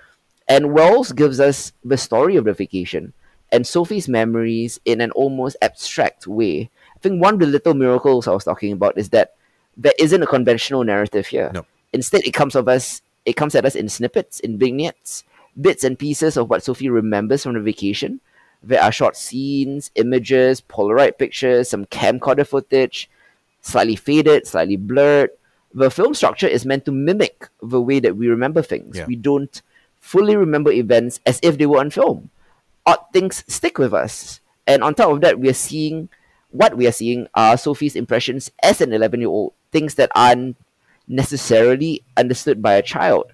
And Wells gives us the story of the vacation and Sophie's memories in an almost abstract way. I think one of the little miracles I was talking about is that there isn't a conventional narrative here. No. Instead, it comes of us. It comes at us in snippets, in vignettes, bits and pieces of what Sophie remembers from the vacation. There are short scenes, images, Polaroid pictures, some camcorder footage, slightly faded, slightly blurred. The film structure is meant to mimic the way that we remember things. Yeah. We don't fully remember events as if they were on film. Odd things stick with us. And on top of that, we are seeing what we are seeing are Sophie's impressions as an 11 year old, things that aren't necessarily understood by a child.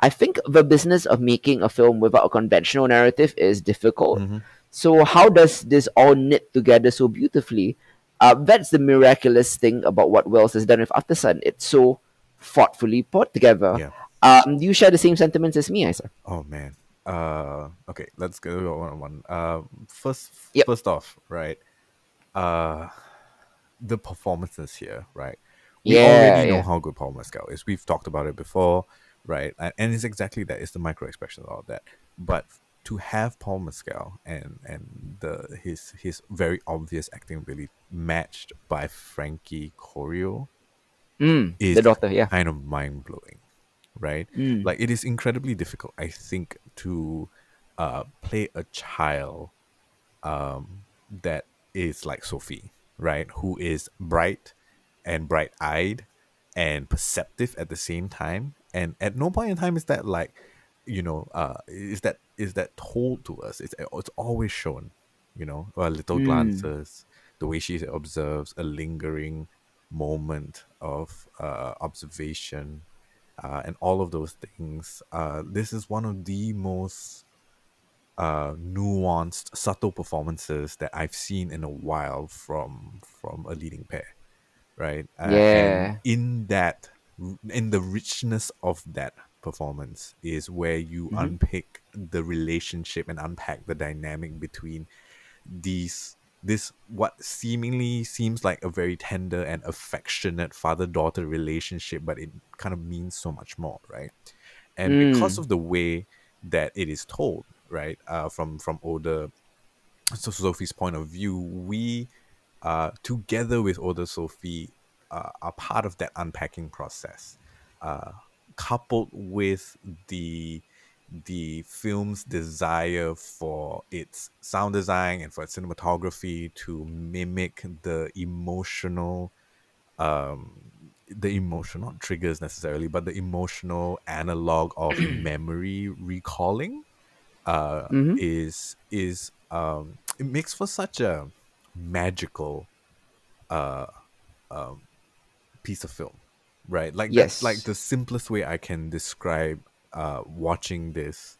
I think the business of making a film without a conventional narrative is difficult. Mhm. So, how does this all knit together so beautifully? Uh, that's the miraculous thing about what Wells has done with Aftersun. It's so thoughtfully put together. Yeah. Um, do you share the same sentiments as me, Isa? Oh man. Uh, okay, let's go one on one. Uh, first, Yep. first off, right? Uh, the performances here, right? We Yeah, already know yeah. how good Paul Mescal is. We've talked about it before, right? And, and it's exactly that. It's the micro expression of all that. But to have Paul Mescal and and the his his very obvious acting ability matched by Frankie Corio Mm, is the daughter, yeah. kind of mind blowing, right? Mm. Like it is incredibly difficult, I think, to uh, play a child um, that is like Sophie, right? Who is bright and bright eyed and perceptive at the same time. And at no point in time is that like, you know, uh, is that is that told to us? It's it's always shown, you know, little Mm. glances, the way she observes a lingering moment of uh, observation, uh, and all of those things. Uh, this is one of the most uh, nuanced, subtle performances that I've seen in a while from from a leading pair, right? Uh, Yeah. And in that, in the richness of that performance is where you Mhm. unpick the relationship and unpack the dynamic between these this what seemingly seems like a very tender and affectionate father-daughter relationship but it kind of means so much more right and because Mm. of the way that it is told right uh, from from older so sophie's point of view we uh, together with older sophie uh, are part of that unpacking process uh, coupled with the the film's desire for its sound design and for its cinematography to mimic the emotional um, the emotional not triggers necessarily, but the emotional analog of memory recalling uh, Mhm. is is um, it makes for such a magical uh, um, piece of film, right? Like that's like the simplest way I can describe uh, watching this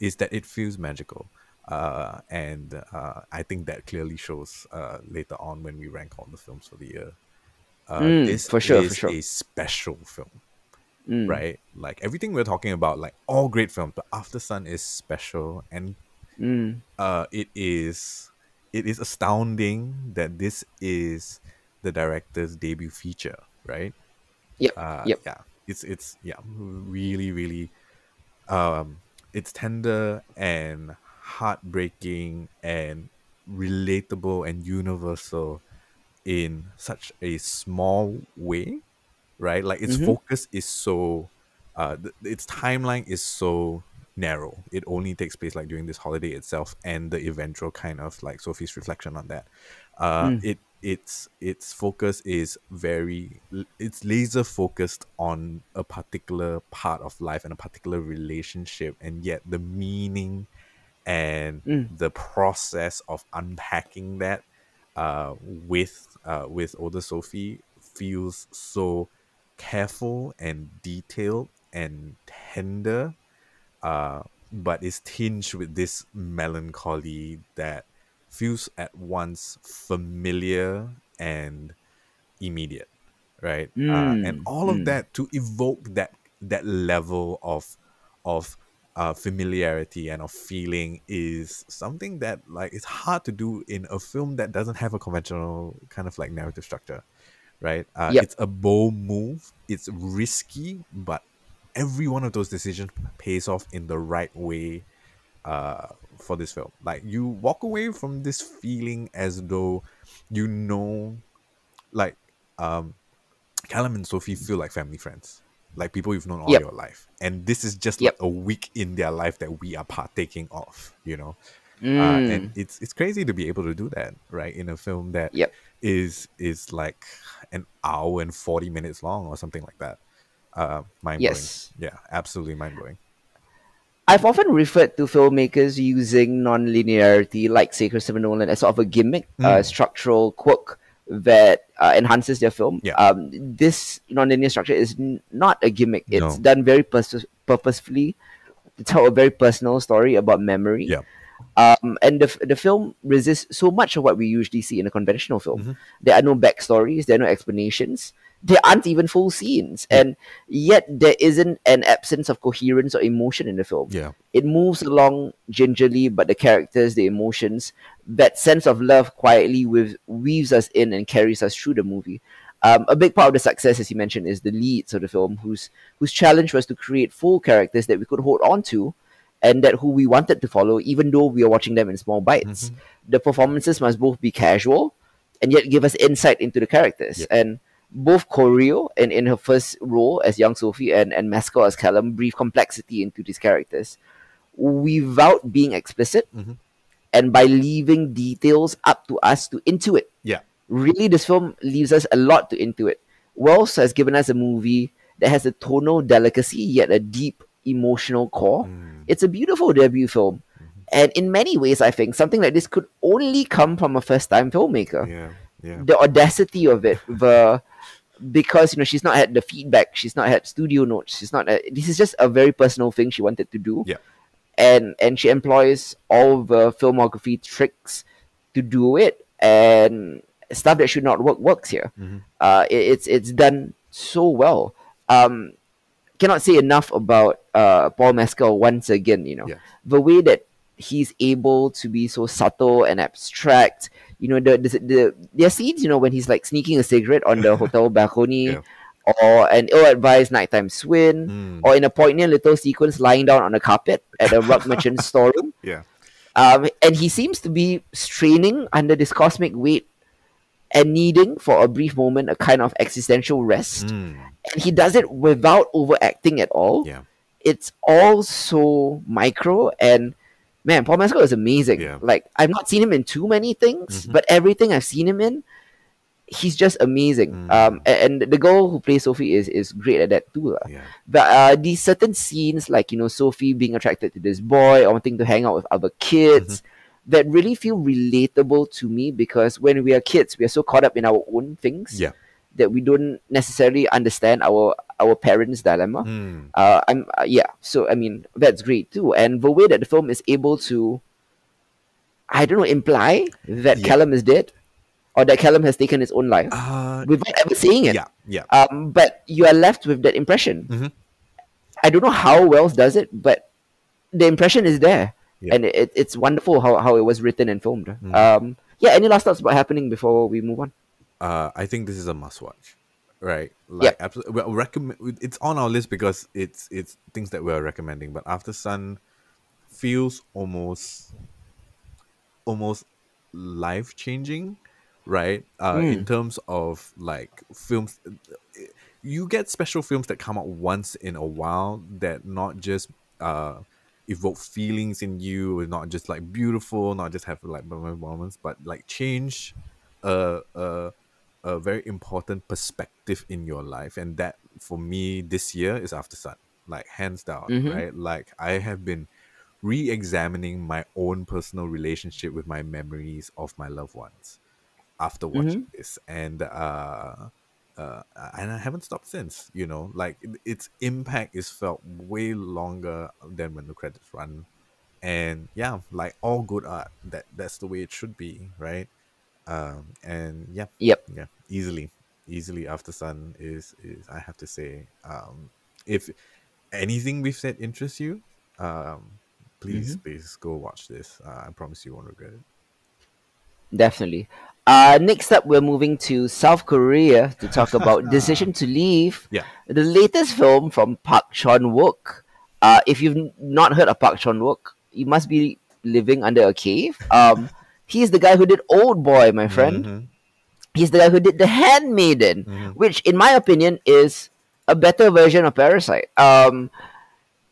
is that it feels magical. Uh, and uh, I think that clearly shows uh, later on when we rank all the films for the year. Uh, Mm, this for sure, for is sure. a special film, Mm, right? Like everything we're talking about, like all great films, but Aftersun is special, and mm, uh, it is it is astounding that this is the director's debut feature, right? yep. Uh, Yep. yeah, it's it's yeah, really really um, it's tender and heartbreaking and relatable and universal in such a small way, right? Like its Mhm. focus is so, uh, th- its timeline is so narrow. It only takes place like during this holiday itself and the eventual kind of like Sophie's reflection on that. Uh, Mm, it its its focus is very it's laser focused on a particular part of life and a particular relationship and yet the meaning and mm, the process of unpacking that uh, with uh, with older Sophie feels so careful and detailed and tender, uh, but is tinged with this melancholy that feels at once familiar and immediate, right? Uh, and mm, all of mm. that to evoke that that level of of uh, familiarity and of feeling is something that like it's hard to do in a film that doesn't have a conventional kind of like narrative structure, right? Uh, Yep. it's a bold move. It's risky, but every one of those decisions pays off in the right way uh, for this film. Like you walk away from this feeling as though you know, like um, Callum and Sophie feel like family friends, like people you've known all Yep. your life, and this is just like Yep. a week in their life that we are partaking of, you know. Uh, and Mm, it's it's crazy to be able to do that, right? In a film that yep. is is like an hour and forty minutes long or something like that. Uh, mind blowing. Yes. Yeah, absolutely mind blowing. I've often referred to filmmakers using non-linearity, like say Christopher Nolan, as sort of a gimmick, Mm. structural quirk that uh, enhances their film. Yeah. Um, this non-linear structure is n- not a gimmick. It's No. done very purpose- purposefully to tell a very personal story about memory. Yeah. Um, and the, f- the film resists so much of what we usually see in a conventional film. Mhm. There are no backstories, there are no explanations, there aren't even full scenes, and yet there isn't an absence of coherence or emotion in the film. Yeah. It moves along gingerly, but the characters, the emotions, that sense of love quietly with, weaves us in and carries us through the movie. Um, a big part of the success, as you mentioned, is the leads of the film, whose whose challenge was to create full characters that we could hold on to, and that who we wanted to follow, even though we are watching them in small bites. The performances must both be casual, and yet give us insight into the characters. Yep. And both Corio and in her first role as young Sophie and, and Mescal as Callum breathe complexity into these characters without being explicit Mhm. and by leaving details up to us to intuit. Yeah. Really, this film leaves us a lot to intuit. Wells has given us a movie that has a tonal delicacy yet a deep emotional core. Mm. It's a beautiful debut film. And in many ways, I think something like this could only come from a first time filmmaker Yeah. Yeah. the audacity of it the because you know she's not had the feedback she's not had studio notes she's not had, this is just a very personal thing she wanted to do Yeah. and and she employs all the filmography tricks to do it and stuff that should not work works here Mhm. uh it, it's it's done so well um cannot say enough about uh paul mescal once again you know Yeah. the way that he's able to be so subtle and abstract. You know, the the, the there are scenes, you know, when he's like sneaking a cigarette on the hotel balcony, Yeah. or an ill-advised nighttime swim, Mm. or in a poignant little sequence lying down on a carpet at a rug merchant's storeroom. Yeah. Um, and he seems to be straining under this cosmic weight and needing for a brief moment a kind of existential rest. Mm. And he does it without overacting at all Yeah. it's all so micro and man, Paul Mescal is amazing. Yeah. Like I've not seen him in too many things, Mhm. but everything I've seen him in, he's just amazing. Mm. Um, a- and, the girl who plays Sophie is is great at that too. lah. Yeah. But uh, these certain scenes, like you know, Sophie being attracted to this boy or wanting to hang out with other kids, Mm-hmm. that really feel relatable to me because when we are kids, we are so caught up in our own things Yeah. that we don't necessarily understand our our parents' dilemma. Mm. Uh, I'm uh, yeah. So I mean, that's great too. And the way that the film is able to, I don't know, imply that Yeah. Callum is dead, or that Callum has taken his own life Uh, without ever saying it. yeah. Yeah. Um, but you are left with that impression. Mhm. I don't know how Wells does it, but the impression is there, Yeah. and it, it's wonderful how, how it was written and filmed. Mm. Um, yeah. Any last thoughts about happening before we move on? uh, I think this is a must watch, right? Yep. Like, absolutely. Well, recommend. It's on our list because it's it's things that we're recommending. But Aftersun feels almost almost life changing, right? Uh, In terms of like films, you get special films that come out once in a while that not just uh evoke feelings in you, not just like beautiful, not just have like moments, but like change a a a very important perspective in your life, and that for me this year is Aftersun, like hands down, Mhm. right? Like I have been re-examining my own personal relationship with my memories of my loved ones after watching this, and uh, uh, and I haven't stopped since. You know, like it- its impact is felt way longer than when the credits run, and yeah, like all good art, that that's the way it should be, right? Um, and yeah, Yep. yeah, easily, easily Aftersun is is I have to say, um, if anything we've said interests you, um, please please go watch this. Uh, I promise you won't regret it. Definitely. Uh, next up, we're moving to South Korea to talk about Decision to Leave, Yeah. the latest film from Park Chan Wook. Uh, if you've not heard of Park Chan Wook, you must be living under a cave. Um, he's the guy who did Old Boy, my friend. Mhm. He's the guy who did The Handmaiden, Mhm. which, in my opinion, is a better version of Parasite. Um,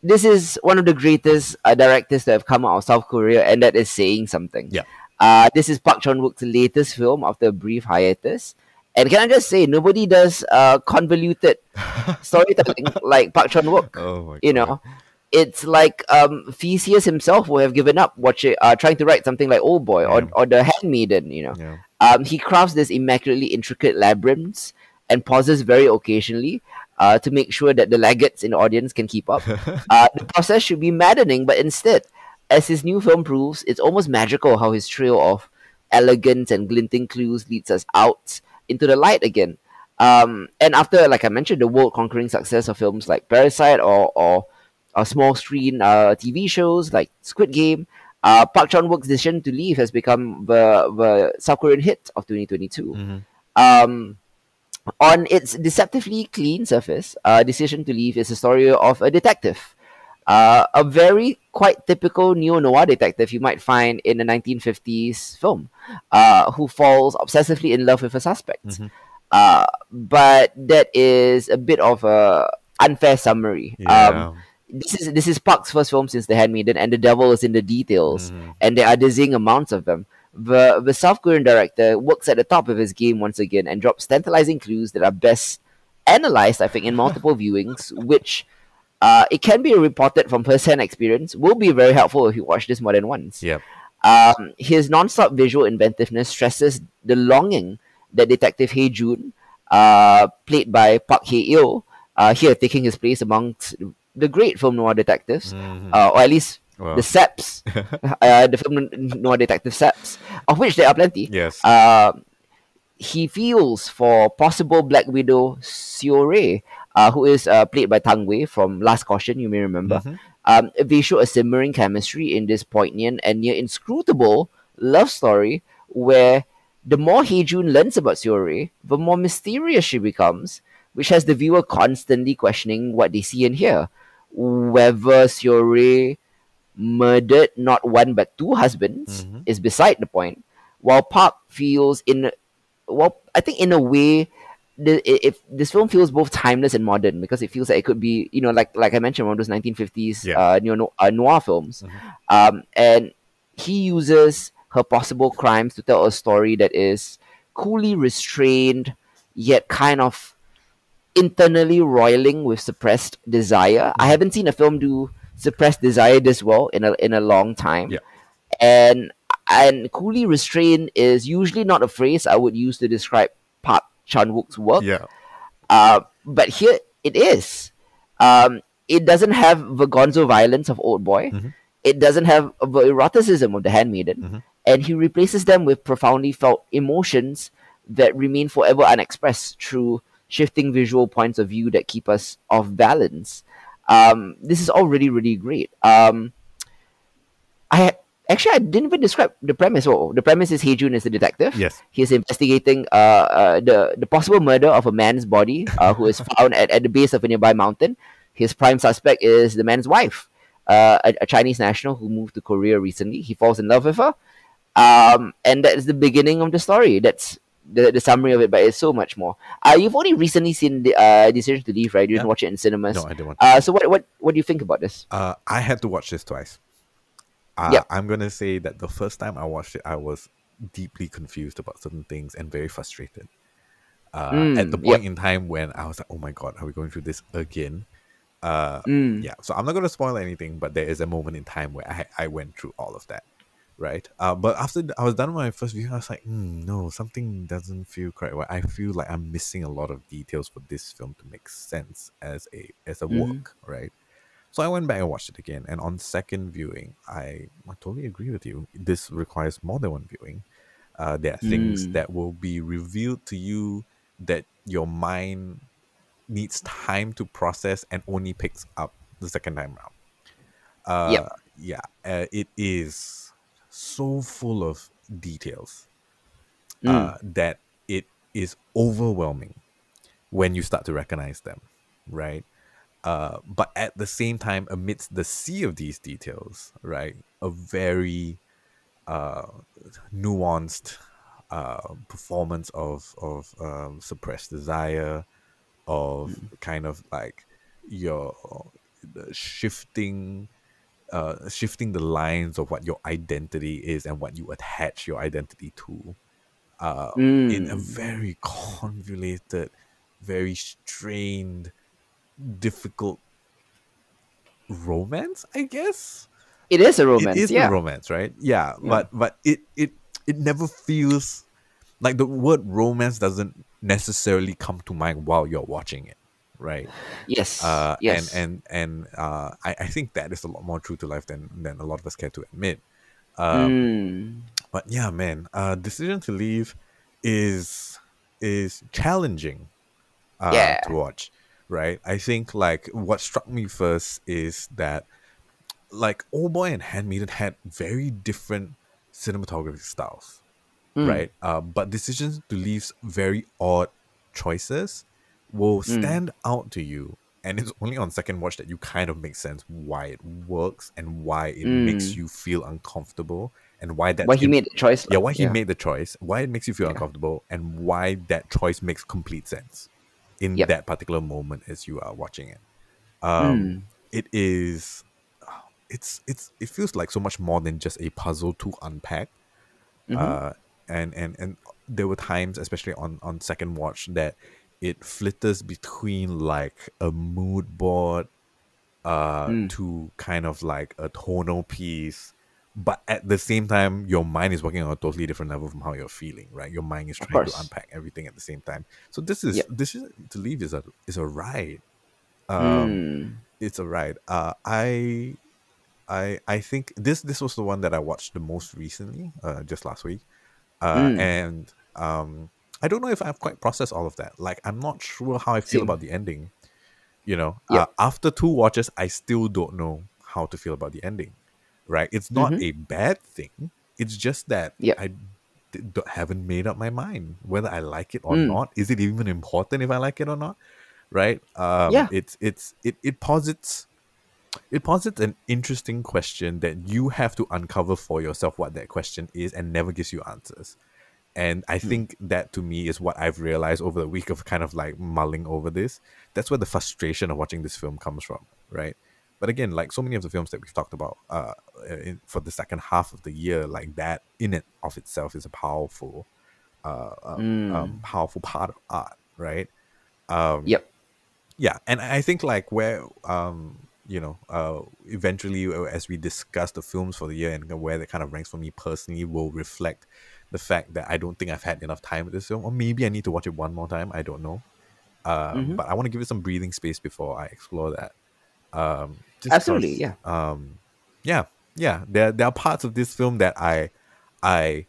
this is one of the greatest uh, directors that have come out of South Korea, and that is saying something. Yeah. Uh, this is Park Chan Wook's latest film after a brief hiatus. And can I just say, nobody does uh, convoluted storytelling like Park Chan Wook. Oh my You know, it's like um, Theseus himself would have given up watching, uh, trying to write something like Old Boy or, Yeah. or The Handmaiden. You know, Yeah. um, he crafts this immaculately intricate labyrinths and pauses very occasionally uh, to make sure that the laggards in the audience can keep up. uh, the process should be maddening, but instead, as his new film proves, it's almost magical how his trail of elegance and glinting clues leads us out into the light again. Um, and after, like I mentioned, the world-conquering success of films like Parasite or or, or small screen uh, TV shows like Squid Game, uh, Park Chan Wook's decision to leave has become the the South Korean hit of 2022. Mhm. Um, on its deceptively clean surface, uh, Decision to Leave is a story of a detective. Uh, a very quite typical neo noir detective you might find in a 1950s film, uh, who falls obsessively in love with a suspect. Mhm. Uh, but that is a bit of a unfair summary. Yeah. Um, this is this is Park's first film since The Handmaiden, and the devil is in the details, Mhm. and there are dizzying amounts of them. The the South Korean director works at the top of his game once again and drops tantalizing clues that are best analyzed, I think, in multiple viewings, which uh, it can be reported from first-hand experience will be very helpful if you watch this more than once. Yep. Um, his non-stop visual inventiveness stresses the longing that Detective Hae-jun, uh, played by Park Hae Il, uh, here taking his place amongst the great film noir detectives, Mhm. uh, or at least Well, the Seps, uh, the film noir detective Seps, of which there are plenty. yes. Uh, he feels for possible Black Widow Seo-rae, uh, who is uh, played by Tang Wei from Lust, Caution, you may remember. Mhm. Um, they show a simmering chemistry in this poignant and near inscrutable love story where the more Hae-jun learns about Seo-rae, the more mysterious she becomes, which has the viewer constantly questioning what they see and hear. Whether Seo-rae murdered not one but two husbands Mhm. is beside the point, while Park feels in well, I think in a way, the if this film feels both timeless and modern because it feels like it could be, you know, like like I mentioned, one of those 1950s Yeah. uh, uh, noir films, Mhm. um, and he uses her possible crimes to tell a story that is coolly restrained, yet kind of internally roiling with suppressed desire. I haven't seen a film do suppressed desire this well in a in a long time. Yeah. And and coolly restrained is usually not a phrase I would use to describe Park Chan Wook's work. Yeah. Uh, but here it is. Um, it doesn't have the gonzo violence of Old Boy. Mhm. It doesn't have the eroticism of The Handmaiden. Mhm. And he replaces them with profoundly felt emotions that remain forever unexpressed through shifting visual points of view that keep us off balance. Um, this is all really, really great. Um, I actually I didn't even describe the premise. Oh, the premise is Hae-jun is a detective. Yes. He is investigating uh, uh, the the possible murder of a man's body uh, who is found at, at the base of a nearby mountain. His prime suspect is the man's wife, uh, a, a Chinese national who moved to Korea recently. He falls in love with her, um, and that is the beginning of the story. That's the, the summary of it, but it's so much more. Uh, you've only recently seen the uh, Decision to Leave, right? You didn't Yeah. watch it in cinemas. No, I didn't want Uh, so what what what do you think about this? Uh, I had to watch this twice. Uh, Yep. I'm gonna say that the first time I watched it, I was deeply confused about certain things and very frustrated. Uh, at the Mm, point yep. in time when I was like, "Oh my god, are we going through this again?" Uh, Mm. yeah. So I'm not gonna spoil anything, but there is a moment in time where I I went through all of that, right? Uh, but after I was done with my first viewing, I was like, hmm, "No, something doesn't feel correct." Right? I feel like I'm missing a lot of details for this film to make sense as a as a Mhm. work, right? So I went back and watched it again, and on second viewing, I, I totally agree with you. This requires more than one viewing. Uh, there are things Mm. that will be revealed to you that your mind needs time to process and only picks up the second time round. Uh, Yep. Yeah, uh, it is so full of details Mm. uh, that it is overwhelming when you start to recognize them, right? Uh, but at the same time, amidst the sea of these details, right, a very uh, nuanced uh, performance of of um, suppressed desire, of kind of like your shifting uh, shifting the lines of what your identity is and what you attach your identity to uh, in a Mm. very convoluted, very strained, difficult romance, I guess. It is a romance. It is yeah. a romance, right? Yeah, Yeah. but but it it it never feels like the word romance doesn't necessarily come to mind while you're watching it, right? Yes. uh, yes. and and and uh, I, I think that is a lot more true to life than than a lot of us care to admit. Um, Mm. But yeah, man, uh, decision to leave is is challenging uh, Yeah. to watch, right? I think like what struck me first is that like Old Boy and Handmaiden had very different cinematography styles, Mm. right? Uh, but decisions to leave's very odd choices will Mm. stand out to you. And it's only on second watch that you kind of make sense why it works and why it makes Mm. you feel uncomfortable and why that Why he made the choice. yeah why he made the choice why it makes you feel Yeah. uncomfortable and why that choice makes complete sense in Yep. that particular moment as you are watching it um Mm. it is it's it's it feels like so much more than just a puzzle to unpack Mhm. uh and and and there were times especially on on second watch that it flitters between like a mood board uh Mm. to kind of like a tonal piece but at the same time your mind is working on a totally different level from how you're feeling right your mind is trying to unpack everything at the same time so this is Yep. this is to leave is a is a ride um Mm. it's a ride uh i i i think this this was the one that i watched the most recently uh just last week uh Mm. and um i don't know if i've quite processed all of that. Like i'm not sure how i feel Same. about the ending you know? Uh, after two watches i still don't know how to feel about the ending right? It's not Mhm. a bad thing. It's just that i d- d- haven't made up my mind whether i like it or Mm. not. Is it even important if i like it or not right? Um Yeah. it's it's it, it posits it posits an interesting question that you have to uncover for yourself what that question is and never gives you answers and i think that to me is what i've realized over the week of kind of like mulling over this that's where the frustration of watching this film comes from right but again like so many of the films that we've talked about uh in, for the second half of the year like that in and of itself is a powerful uh, um, Mm. um, powerful part of art, right? Um, Yep. yeah and i think like where um you know uh eventually uh, as we discuss the films for the year and where that kind of ranks for me personally will reflect the fact that i don't think i've had enough time with this film or maybe i need to watch it one more time i don't know um Mhm. but i want to give it some breathing space before i explore that um just Absolutely, 'cause, um yeah yeah there, there are parts of this film that i i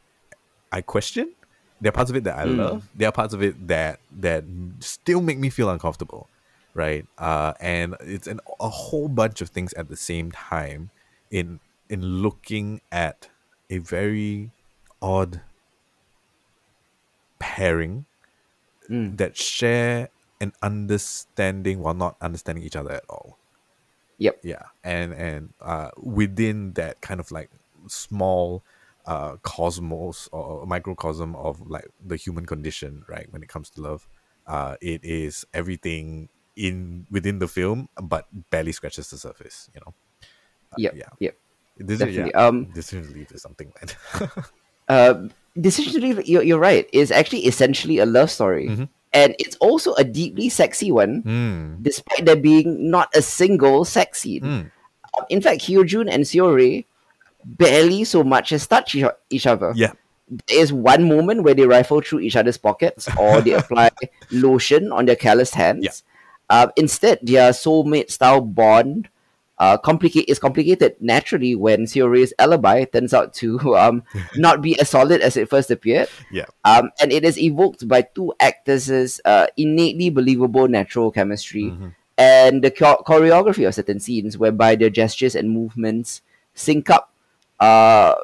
i question there are parts of it that I Mm. love. There are parts of it that that still make me feel uncomfortable, right? Uh, and it's an, a whole bunch of things at the same time in in looking at a very odd pairing Mm. that share an understanding while not understanding each other at all. Yep. Yeah, and and uh, within that kind of like small uh, cosmos or microcosm of like the human condition, right? When it comes to love, uh, it is everything in within the film, but barely scratches the surface. You know. Uh, Yep. Yeah. Yep. This Definitely. Is, yeah, Um, to is something like uh, Decision to Leave, you're, you're right, is actually essentially a love story. Mhm. And it's also a deeply sexy one, mm, despite there being not a single sex scene. mm, In fact, Hae-jun and Seo-rae barely so much as touch each, each other. yeah. There is one moment where they rifle through each other's pockets or they apply lotion on their calloused hands. Yeah. Uh, instead, their soulmate style bond uh, complicate is complicated naturally when Seo-rae's alibi turns out to um, not be as solid as it first appeared. Yeah. Um, and it is evoked by two actors' uh, innately believable natural chemistry Mhm. and the cho- choreography of certain scenes whereby their gestures and movements sync up. Uh,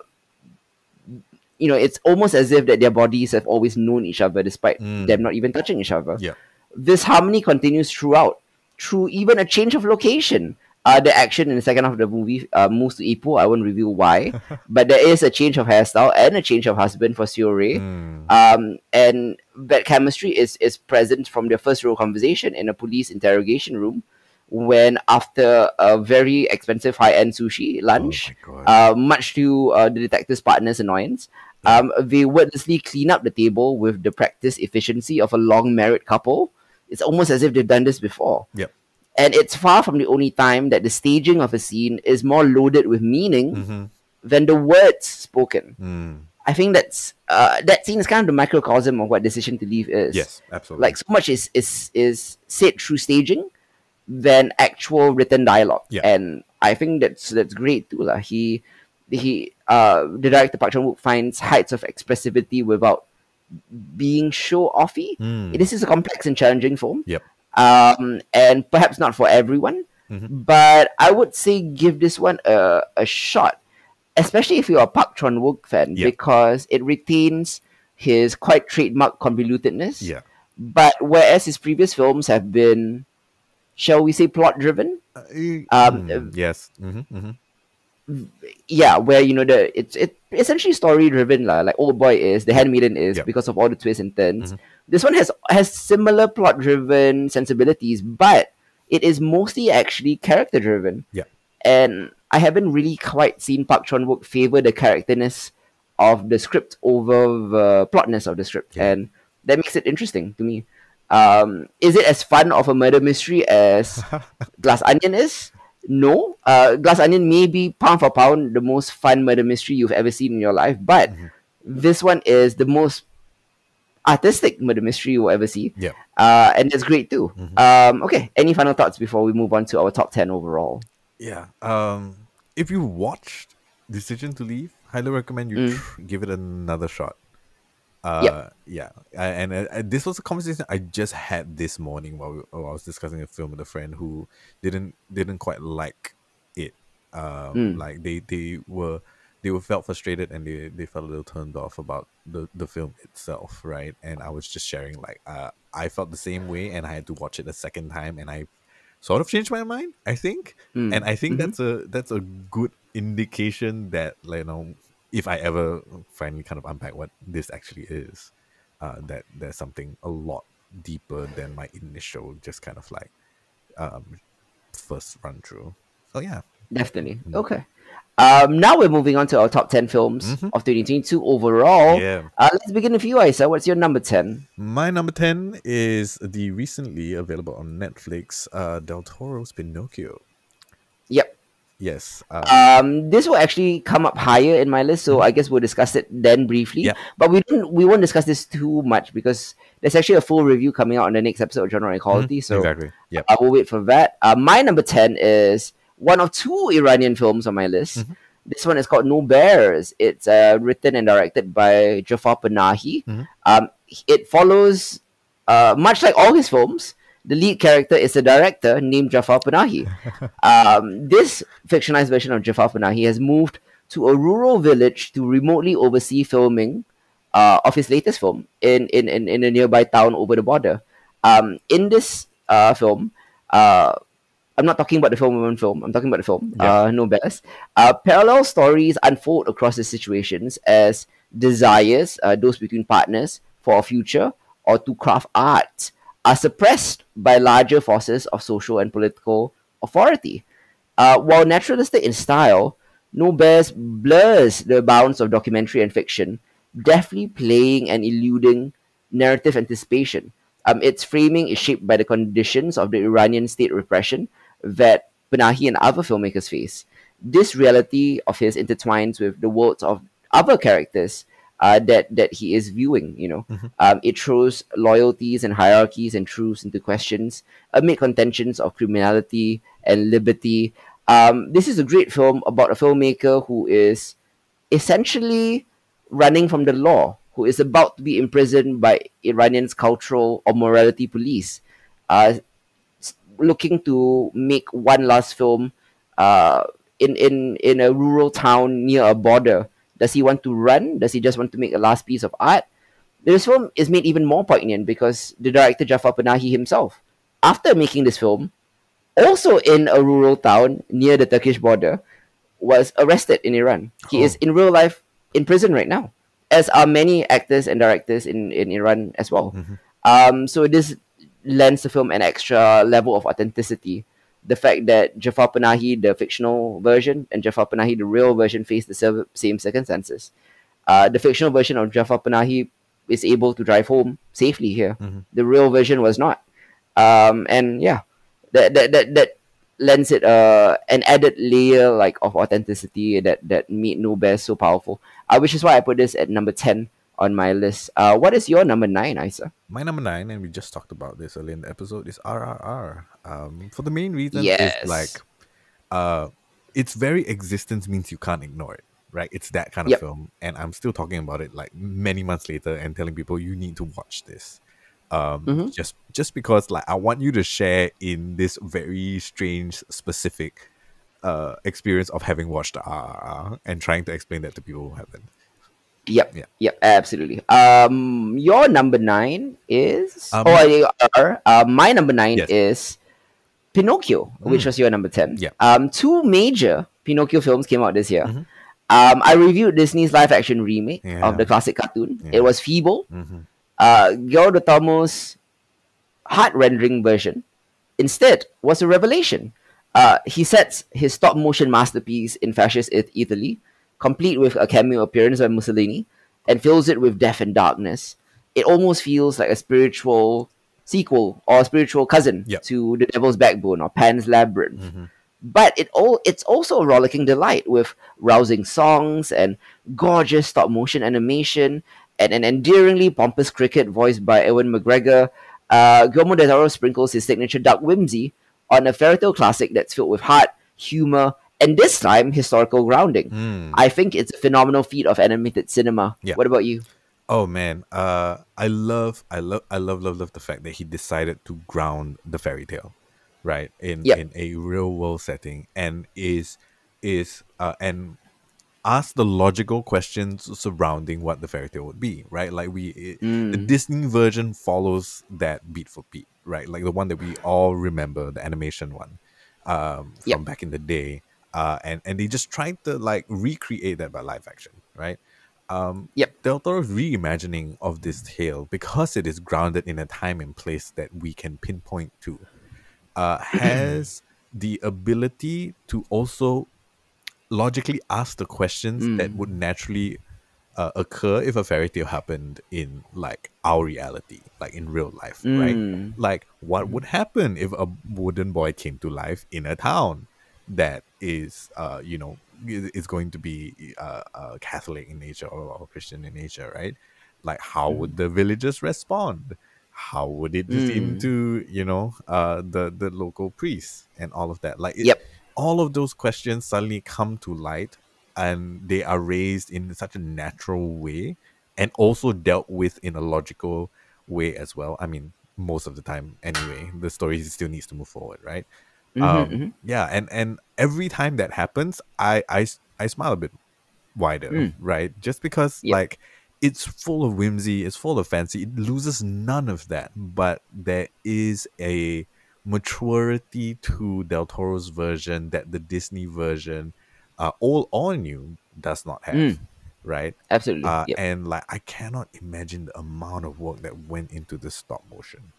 you know, it's almost as if that their bodies have always known each other despite Mm. them not even touching each other. Yeah. This harmony continues throughout, through even a change of location. Uh, the action in the second half of the movie uh, moves to Ipo. I won't reveal why, but there is a change of hairstyle and a change of husband for Seo-rae. Mm, Um, and that chemistry is is present from their first real conversation in a police interrogation room, when after a very expensive high end sushi lunch, Oh uh, much to uh, the detective's partner's annoyance, um, they wordlessly clean up the table with the practice efficiency of a long married couple. It's almost as if they've done this before. Yep. And it's far from the only time that the staging of a scene is more loaded with meaning Mhm. than the words spoken. Mm. I think that's uh, that scene is kind of the microcosm of what Decision to Leave is. Yes, absolutely. Like so much is is is said through staging than actual written dialogue. Yeah. And I think that's that's great too. lah. He he uh the director Park Chan Wook finds heights of expressivity without being show offy. Mm. This is a complex and challenging film. Yep. Um and perhaps not for everyone. Mhm. But I would say give this one a, a shot, especially if you're a Park Chan Wook fan, Yeah. because it retains his quite trademark convolutedness. Yeah. But whereas his previous films have been, shall we say, plot driven, Uh, Um, mm, yes. hmm hmm yeah, where you know the it's it essentially story driven. Like Old Boy is, The Handmaiden is because of all the twists and turns. Mhm. This one has has similar plot driven sensibilities, but it is mostly actually character driven. Yeah. And I haven't really quite seen Park Chan Wook favor the characterness of the script over the plotness of the script, Yeah. and that makes it interesting to me. Um, is it as fun of a murder mystery as Glass Onion is? No. Uh, Glass Onion may be pound for pound the most fun murder mystery you've ever seen in your life, but Mhm. this one is the most artistic murder mystery you'll ever see. Yeah. Uh, and that's great too. Mhm. Um, okay, any final thoughts before we move on to our top 10 overall? Yeah. Um, if you watched Decision to Leave, highly recommend you Mm. tr- give it another shot. Uh, Yep. Yeah. I- And uh, uh, this was a conversation I just had this morning while, we, while I was discussing a film with a friend who didn't didn't quite like it. Um, Mm. Like they they were they were felt frustrated and they, they felt a little turned off about the, the film itself, right? And I was just sharing like uh, I felt the same way and I had to watch it a second time and I sort of changed my mind, I think. Mm. And I think Mhm. that's a that's a good indication that like, you know if I ever finally kind of unpack what this actually is, uh, that there's something a lot deeper than my initial just kind of like um, first run through. So yeah, Definitely. Okay. Um, now we're moving on to our top 10 films of 2022 overall. Mm-hmm. Yeah. Uh, let's begin with you, Isa. What's your number 10? My number 10 is the recently available on Netflix uh, Del Toro's Pinocchio. Yep. Yes. Uh, Um, this will actually come up higher in my list, so I guess we'll discuss it then briefly. Yeah. But we don't, we won't discuss this too much because there's actually a full review coming out on the next episode of Genre Equality. So exactly. Yep. I will wait for that. Uh, my number 10 is one of two Iranian films on my list. Mm-hmm. This one is called No Bears. It's uh, written and directed by Jafar Panahi. Mm-hmm. Um, it follows, uh, much like all his films, the lead character is a director named Jafar Panahi. um, this fictionalized version of Jafar Panahi has moved to a rural village to remotely oversee filming uh, of his latest film in, in, in, in a nearby town over the border. Um, in this uh, film, uh, I'm not talking about the film woman film. I'm talking about the film. Yeah. Uh, No Bears. Uh, parallel stories unfold across the situations as desires, uh, those between partners for a future or to craft art, are suppressed by larger forces of social and political authority. Uh, while naturalistic in style, No Bears blurs the bounds of documentary and fiction, deftly playing and eluding narrative anticipation. Um, its framing is shaped by the conditions of the Iranian state repression that Panahi and other filmmakers face. This reality of his intertwines with the worlds of other characters uh, that that he is viewing. You know, um, it throws loyalties and hierarchies and truths into questions amid contentions of criminality and liberty. Um, this is a great film about a filmmaker who is essentially running from the law, who is about to be imprisoned by Iranian's cultural or morality police, uh, looking to make one last film uh, in, in, in a rural town near a border. Does he want to run? Does he just want to make a last piece of art? This film is made even more poignant because the director Jafar Panahi himself, after making this film, also in a rural town near the Turkish border, was arrested in Iran. He Oh. is in real life in prison right now, as are many actors and directors in, in Iran as well. Um, so this lends the film an extra level of authenticity. The fact that Jafar Panahi, the fictional version, and Jafar Panahi, the real version, face the same circumstances. Uh, the fictional version of Jafar Panahi is able to drive home safely here. The real version was not. Um, and yeah, that that that, that lends it uh, an added layer like of authenticity that that made No Bear so powerful. Uh, which is why I put this at number ten on my list. Uh, what is your number nine, Isa? My number nine, and we just talked about this earlier in the episode, is RRR. Um, for the main reason Yes. is like, uh, its very existence means you can't ignore it, right? It's that kind of Yep. film, and I'm still talking about it like many months later and telling people you need to watch this. Um, Mm-hmm. just just because like I want you to share in this very strange, specific uh experience of having watched RRR and trying to explain that to people who haven't. Yep. Yeah. Yep. Absolutely. Um, your number nine is. Um, oh, you are. Uh, my number nine Yes. is Pinocchio, which was your number ten. Yeah. Um, two major Pinocchio films came out this year. Mm-hmm. Um, I reviewed Disney's live-action remake Yeah. of the classic cartoon. Yeah. It was feeble. Mhm. Uh, Guillermo del Toro's heart-rendering version instead was a revelation. Uh, he sets his stop-motion masterpiece in fascist Italy, complete with a cameo appearance by Mussolini, and fills it with death and darkness. It almost feels like a spiritual sequel or a spiritual cousin Yep. to The Devil's Backbone or Pan's Labyrinth. But it all it's also a rollicking delight with rousing songs and gorgeous stop motion animation and an endearingly pompous cricket voiced by Ewan McGregor. Uh, Guillermo del Toro sprinkles his signature dark whimsy on a fairy tale classic that's filled with heart, humor, and this time historical grounding. Mm. I think it's a phenomenal feat of animated cinema. Yeah. What about you? Oh man, uh, I love, I love, I love, love, love the fact that he decided to ground the fairy tale, right, in Yep. in a real world setting, and is is uh, and ask the logical questions surrounding what the fairy tale would be, right? Like we, it, the Mm. Disney version follows that beat for beat, right? Like the one that we all remember, the animation one, um, from Yep. back in the day, uh, and and they just tried to like recreate that by live action, right? Um, Yep. Del Toro's reimagining of this tale, because it is grounded in a time and place that we can pinpoint to, uh, has the ability to also logically ask the questions that would naturally uh, occur if a fairy tale happened in like our reality, like in real life, right? Mm. Like, what would happen if a wooden boy came to life in a town that is, uh, you know, is going to be uh, uh, Catholic in nature or, or Christian in nature, right? Like, how would the villagers respond? How would it seem Mm. to, you know, uh, the the local priests and all of that? Like, it, Yep. all of those questions suddenly come to light and they are raised in such a natural way and also dealt with in a logical way as well. I mean, most of the time anyway, the story still needs to move forward, right? Mhm, Um, mhm. yeah, and and every time that happens, I I, I smile a bit wider, Mm. right? Just because like it's full of whimsy, it's full of fancy. It loses none of that, but there is a maturity to Del Toro's version that the Disney version, uh, all all new, does not have, Mm. right? Absolutely. Uh, yep. and like I cannot imagine the amount of work that went into the stop motion.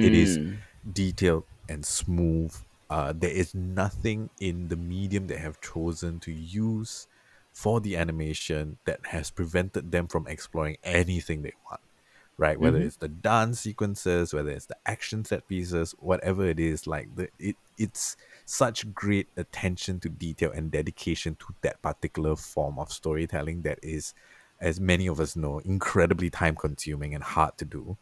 It is Mm. detailed and smooth. Uh, there is nothing in the medium they have chosen to use for the animation that has prevented them from exploring anything they want. Right, whether Mhm. it's the dance sequences, whether it's the action set pieces, whatever it is, like the it it's such great attention to detail and dedication to that particular form of storytelling that is, as many of us know, incredibly time consuming and hard to do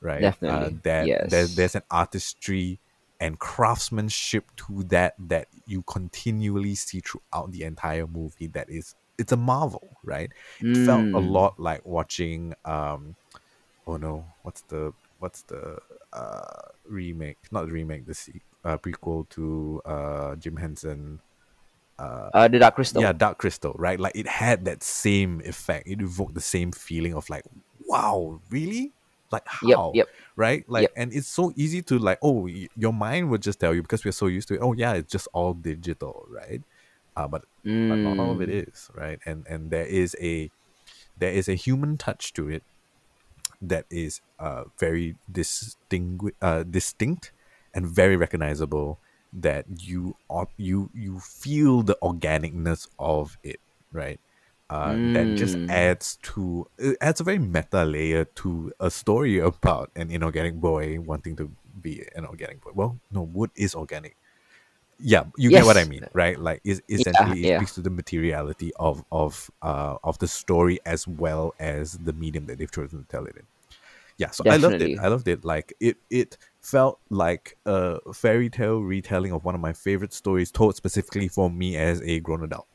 right? Uh, Definitely, that there's yes. there's an artistry and craftsmanship to that that you continually see throughout the entire movie. That is, it's a marvel, right? It felt a Mm. lot like watching. um Oh no, what's the what's the uh remake? Not the remake, the se- uh, prequel to uh Jim Henson. Uh, the Dark Crystal. Yeah, Dark Crystal, right? Like it had that same effect. It evoked the same feeling of like, wow, really? Like how? Yep. Yep. Right? Like, Yep. and it's so easy to like, oh, y- your mind would just tell you because we're so used to it. Oh, yeah, it's just all digital, right? Uh, but but not all of it Mm. right? And and there is a there is a human touch to it that is uh very distingu- uh, distinct and very recognizable that you au- you you feel the organicness of it right uh, that just Mm. adds to it adds a very meta layer to a story about an inorganic boy wanting to be an organic boy. Well no wood is organic. Yeah you get what i mean right? Like is essentially it yeah. speaks to the materiality of of uh of the story as well as the medium that they've chosen to tell it in. Yeah so i loved it. I loved it. Like it it felt like a fairy tale retelling of one of my favorite stories told specifically for me as a grown adult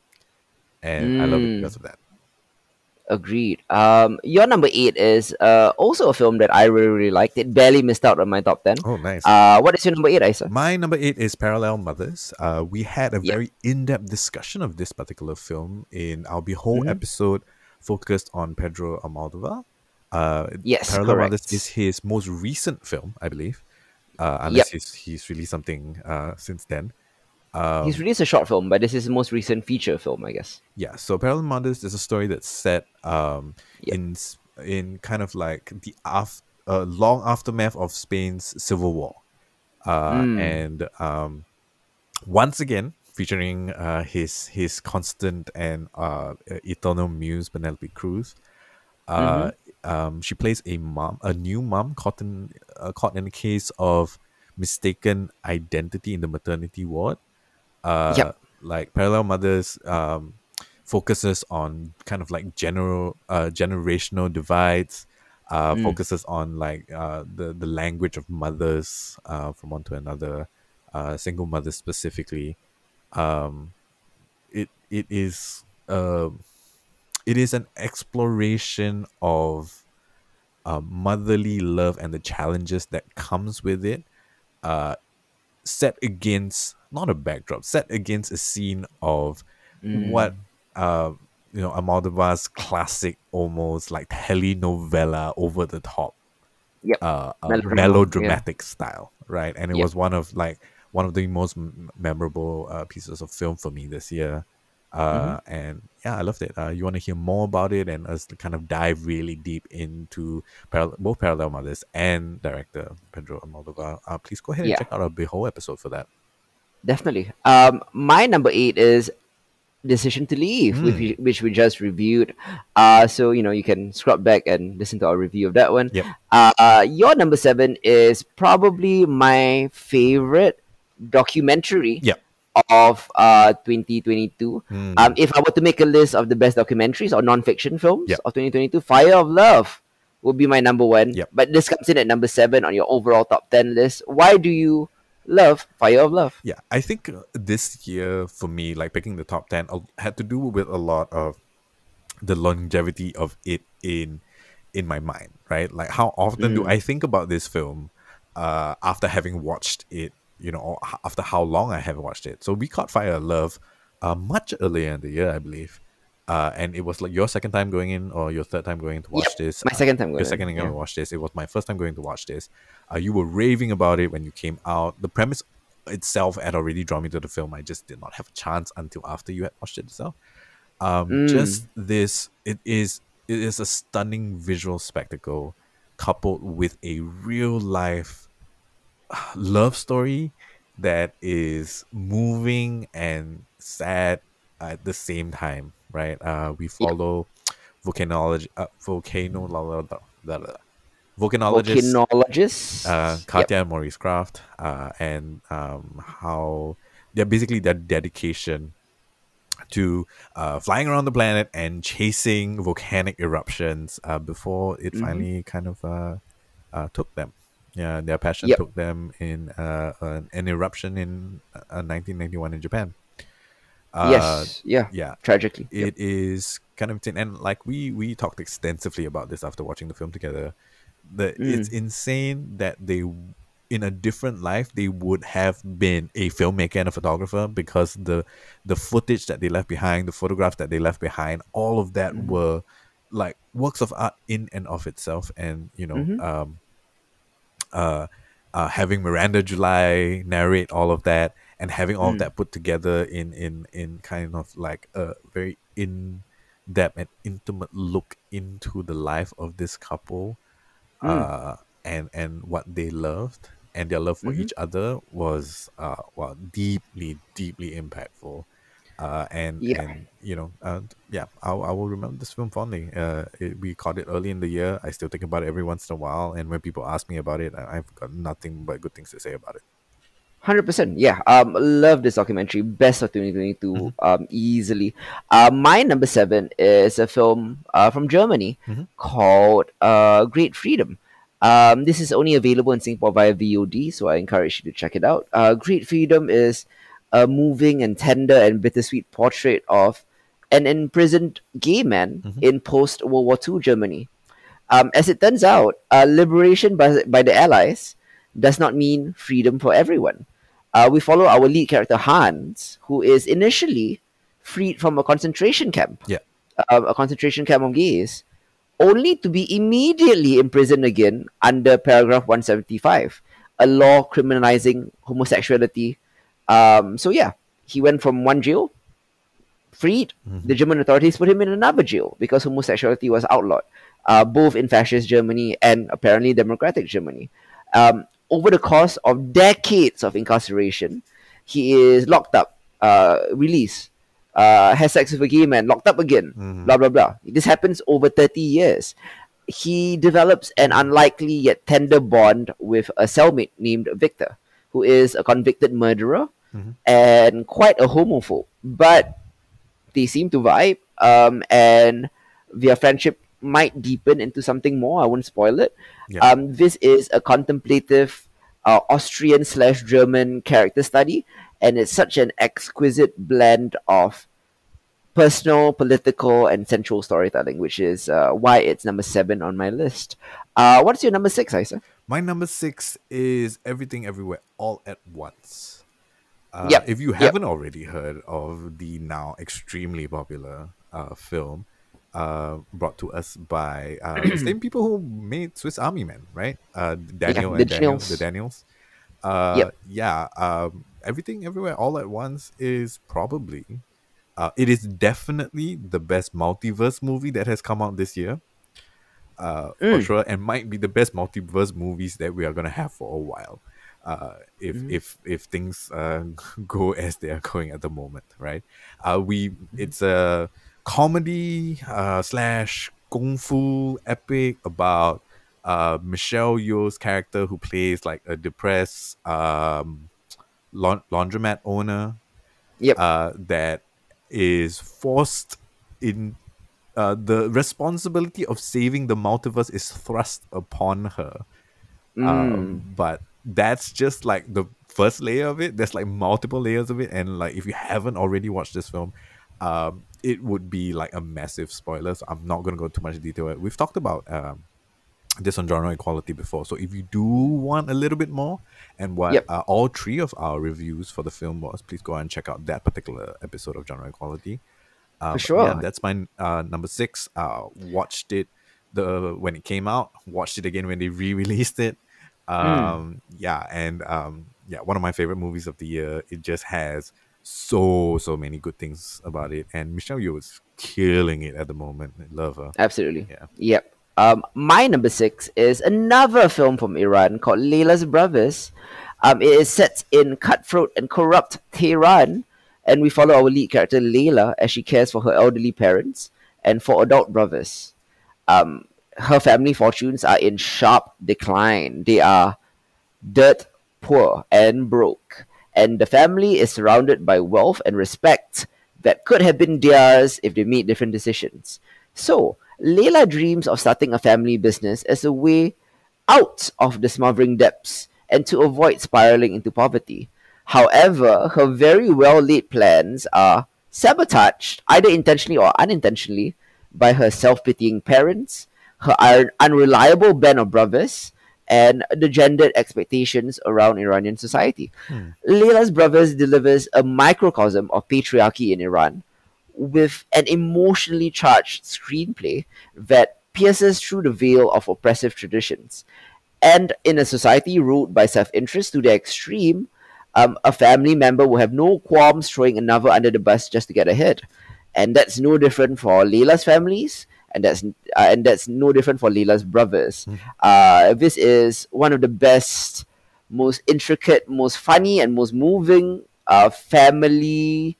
and i love it Mm. because of that Agreed. Um, your number eight is uh also a film that I really really liked. It barely missed out on my top ten. oh nice Uh, what is your number eight, Isa? My number eight is Parallel Mothers. Uh, we had a very in-depth discussion of this particular film in our Behold Mhm. episode focused on Pedro Almodovar. Uh, Yes, Parallel correct. Mothers is his most recent film, I believe, uh, unless he's he's released something uh, since then. Um, He's released a short film, but this is his most recent feature film, I guess. yeah, so Parallel Mothers is a story that's set um, Yep. in in kind of like the af- uh, long aftermath of Spain's civil war, uh, Mm. and um, once again featuring uh, his his constant and uh, eternal muse Penelope Cruz. Uh, um, she plays a mom, a new mom caught in uh, caught in a case of mistaken identity in the maternity ward. Uh, Yep. Like Parallel Mothers um, focuses on kind of like general uh, generational divides. Uh, Mm. Focuses on like uh, the the language of mothers uh, from one to another, uh, single mothers specifically. Um, it it is uh, it is an exploration of uh, motherly love and the challenges that comes with it uh, set against not a backdrop set against a scene of what uh, you know Almodovar's classic almost like telenovela over the top Yep. uh, uh, Melodrama, melodramatic style, right? And it Yep. was one of like one of the most m- memorable uh, pieces of film for me this year. Uh, And yeah, I loved it. Uh, you want to hear more about it and us to kind of dive really deep into paral- both Parallel Mothers and director Pedro Almodovar. Uh, please go ahead and check out our Behold episode for that. Definitely. Um, my number eight is Decision to Leave, which, Hmm. we, which we just reviewed. Uh, so you know you can scrub back and listen to our review of that one. Yep. Uh, your number seven is probably my favorite documentary Yep. of uh 2022. Hmm. Um, if I were to make a list of the best documentaries or non-fiction films Yep. of 2022, Fire of Love would be my number one. Yep. But this comes in at number seven on your overall top ten list. Why do you love Fire of Love? Yeah, I think uh, this year for me, like picking the top 10, uh, had to do with a lot of the longevity of it in in my mind, right? Like how often do I think about this film uh, after having watched it, you know, after how long I have watched it. So we caught Fire of Love uh, much earlier in the year, I believe. Uh, and it was like your second time going in or your third time going to watch Yep, this. my Uh, second time going. Your second time going yeah. to watch this. It was my first time going to watch this. Uh, you were raving about it when you came out. The premise itself had already drawn me to the film. I just did not have a chance until after you had watched it itself. Um, Mm. Just this, it is it is a stunning visual spectacle, coupled with a real life love story that is moving and sad at the same time. Right? Uh, we follow volcanology, uh, volcano, la, la, la, la, la, volcanologist Volcanologists. uh, Yep. And Maurice Krafft, uh, and um, how they're basically their dedication to uh, flying around the planet and chasing volcanic eruptions uh, before it Mm-hmm. finally kind of uh, uh, took them. Yeah, their passion Yep. took them in uh, an, an eruption in uh, 1991 in Japan. Uh, yes. Yeah. yeah, Tragically. Yep. it is kind of insane and like we we talked extensively about this after watching the film together that it's Mm. insane that they in a different life they would have been a filmmaker and a photographer because the the footage that they left behind the photographs that they left behind all of that Mm-hmm. were like works of art in and of itself and you know Mhm. um uh, uh, having Miranda July narrate all of that and having all of Mm. that put together in in in kind of like a very in depth and intimate look into the life of this couple Mm. uh, and and what they loved and their love for Mhm. each other was uh, well deeply deeply impactful uh, and Yeah. and you know uh, yeah I, I will remember this film fondly uh, it, we caught it early in the year I still think about it every once in a while and when people ask me about it I, I've got nothing but good things to say about it Hundred percent, yeah. Um, love this documentary, best of twenty twenty two, Mm-hmm. um, easily. Uh, my number seven is a film uh, from Germany Mhm. called uh, Great Freedom. Um, this is only available in Singapore via VOD, so I encourage you to check it out. Uh, Great Freedom is a moving and tender and bittersweet portrait of an imprisoned gay man Mhm. in post World War II Germany. Um, as it turns out, uh, liberation by, by the Allies does not mean freedom for everyone. Uh, we follow our lead character Hans, who is initially freed from a concentration camp, Yeah. uh, a concentration camp of gays, only to be immediately imprisoned again under paragraph 175, a law criminalizing homosexuality. Um, so, yeah, he went from one jail, freed. The German authorities put him in another jail because homosexuality was outlawed, uh, both in fascist Germany and apparently democratic Germany. Um, over the course of decades of incarceration, he is locked up, uh, released, uh, has sex with a gay man, locked up again, Mhm. blah, blah, blah. This happens over 30 years. He develops an unlikely yet tender bond with a cellmate named Victor, who is a convicted murderer Mhm. and quite a homophobe. But they seem to vibe, um, and their friendship might deepen into something more. I won't spoil it. Yeah. Um, this is a contemplative uh, Austrian slash German character study, and it's such an exquisite blend of personal, political, and sensual storytelling, which is uh, why it's number seven on my list. Uh, what's your number six, Isa? My number six is Everything Everywhere All at Once. Uh, Yep, If you haven't already heard of the now extremely popular uh, film uh, brought to us by uh, the same people who made Swiss Army Men, right? Uh, Daniel the and Daniel, the Daniels. Uh, Yep. Yeah, um, Everything Everywhere All at Once is probably, uh, it is definitely the best multiverse movie that has come out this year uh, for Mm. sure, and might be the best multiverse movies that we are gonna have for a while. Uh, if Mhm. if if things uh, go as they are going at the moment, right? Uh, we Mm-hmm. it's a comedy uh, slash kung fu epic about uh, Michelle Yeoh's character who plays like a depressed um, laun- laundromat owner Yep. uh, that is forced in uh, the responsibility of saving the multiverse is thrust upon her. Mm. Um, but that's just like the first layer of it. There's like multiple layers of it, and like if you haven't already watched this film, um, it would be like a massive spoiler. So I'm not gonna go too much detail. We've talked about um, this on genre equality before. So if you do want a little bit more, and what Yep. uh, all three of our reviews for the film was, please go and check out that particular episode of genre equality. Uh, but sure. Yeah, that's my uh, number six. Uh, watched it the when it came out. Watched it again when they re-released it. Um, Yeah, and um, yeah, one of my favorite movies of the year. It just has so so many good things about it, and Michelle Yeoh is killing it at the moment. I love her. Absolutely. Yeah. Yep. Um, my number six is another film from Iran called Leila's Brothers. Um, it is set in cutthroat and corrupt Tehran, and we follow our lead character Leila as she cares for her elderly parents and for adult brothers. Um, her family fortunes are in sharp decline. They are dirt poor and broke, and the family is surrounded by wealth and respect that could have been theirs if they made different decisions. So, Leila dreams of starting a family business as a way out of the smothering depths and to avoid spiraling into poverty. However, her very well laid plans are sabotaged, either intentionally or unintentionally, by her self pitying parents, her un- unreliable band of brothers, and the gendered expectations around Iranian society. Leila's Brothers delivers a microcosm of patriarchy in Iran with an emotionally charged screenplay that pierces through the veil of oppressive traditions. And in a society ruled by self interest to the extreme, um, a family member will have no qualms throwing another under the bus just to get ahead. And that's no different for Leila's families, and that's uh, and that's no different for Leila's brothers. Uh, this is one of the best, most intricate, most funny, and most moving uh, family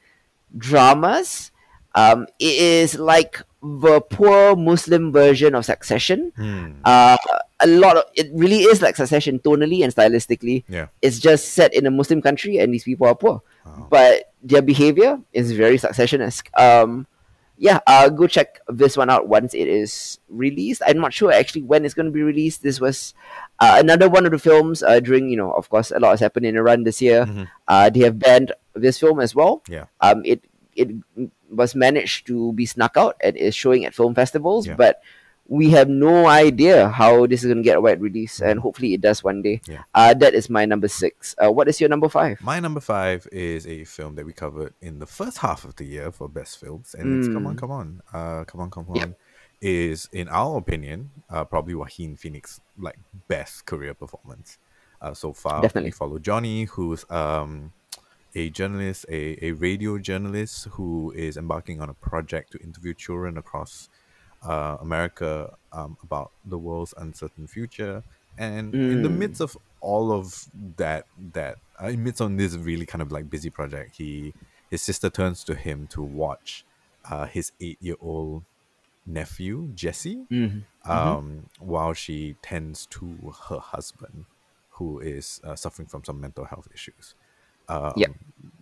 dramas. Um, it is like the poor Muslim version of Succession. Hmm. Uh, a lot of it really is like Succession tonally and stylistically. Yeah. It's just set in a Muslim country and these people are poor, Wow. but their behavior is very Succession esque. Um, yeah, uh, go check this one out once it is released. I'm not sure actually when it's going to be released. This was uh, another one of the films uh, during, you know, of course, a lot has happened in Iran this year. Mhm. Uh, they have banned this film as well. Yeah. Um, it it was managed to be snuck out and is showing at film festivals, Yeah. but we have no idea how this is going to get a wide release, and hopefully it does one day. Yeah. Uh, that is my number six. Uh, what is your number five? My number five is a film that we covered in the first half of the year for best films, and it's Come On, Mm. Come On, uh, Come On, Come On, is in our opinion, uh, probably Joaquin Phoenix like best career performance uh, so far. Definitely. we follow Johnny, who's um a journalist, a, a radio journalist who is embarking on a project to interview children across uh, America um, about the world's uncertain future. And in the Mm. midst of all of that, that uh, in midst on this really kind of like busy project, he his sister turns to him to watch uh, his eight year old nephew Jesse Mhm. um, while she tends to her husband, who is uh, suffering from some mental health issues. Um, Yep.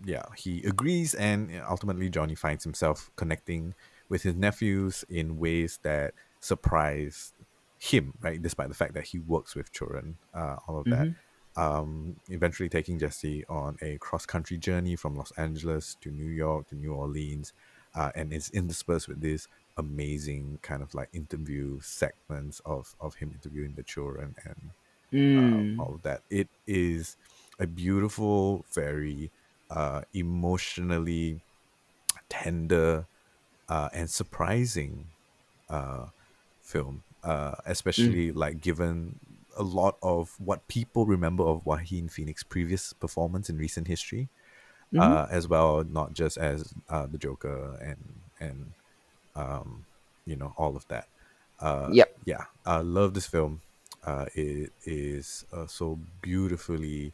Yeah, he agrees, and ultimately, Johnny finds himself connecting with his nephews in ways that surprise him, right? Despite the fact that he works with children, uh, all of that. Um, eventually, taking Jesse on a cross country journey from Los Angeles to New York to New Orleans, uh, and it's interspersed with this amazing kind of like interview segments of of him interviewing the children and Mm. um, all of that. It is a beautiful, very uh, emotionally tender uh, and surprising uh, film, uh, especially like given a lot of what people remember of Joaquin Phoenix's previous performance in recent history, uh, as well, not just as uh, the Joker and and um, you know all of that. Uh, Yep. yeah, I love this film. Uh, it is uh, so beautifully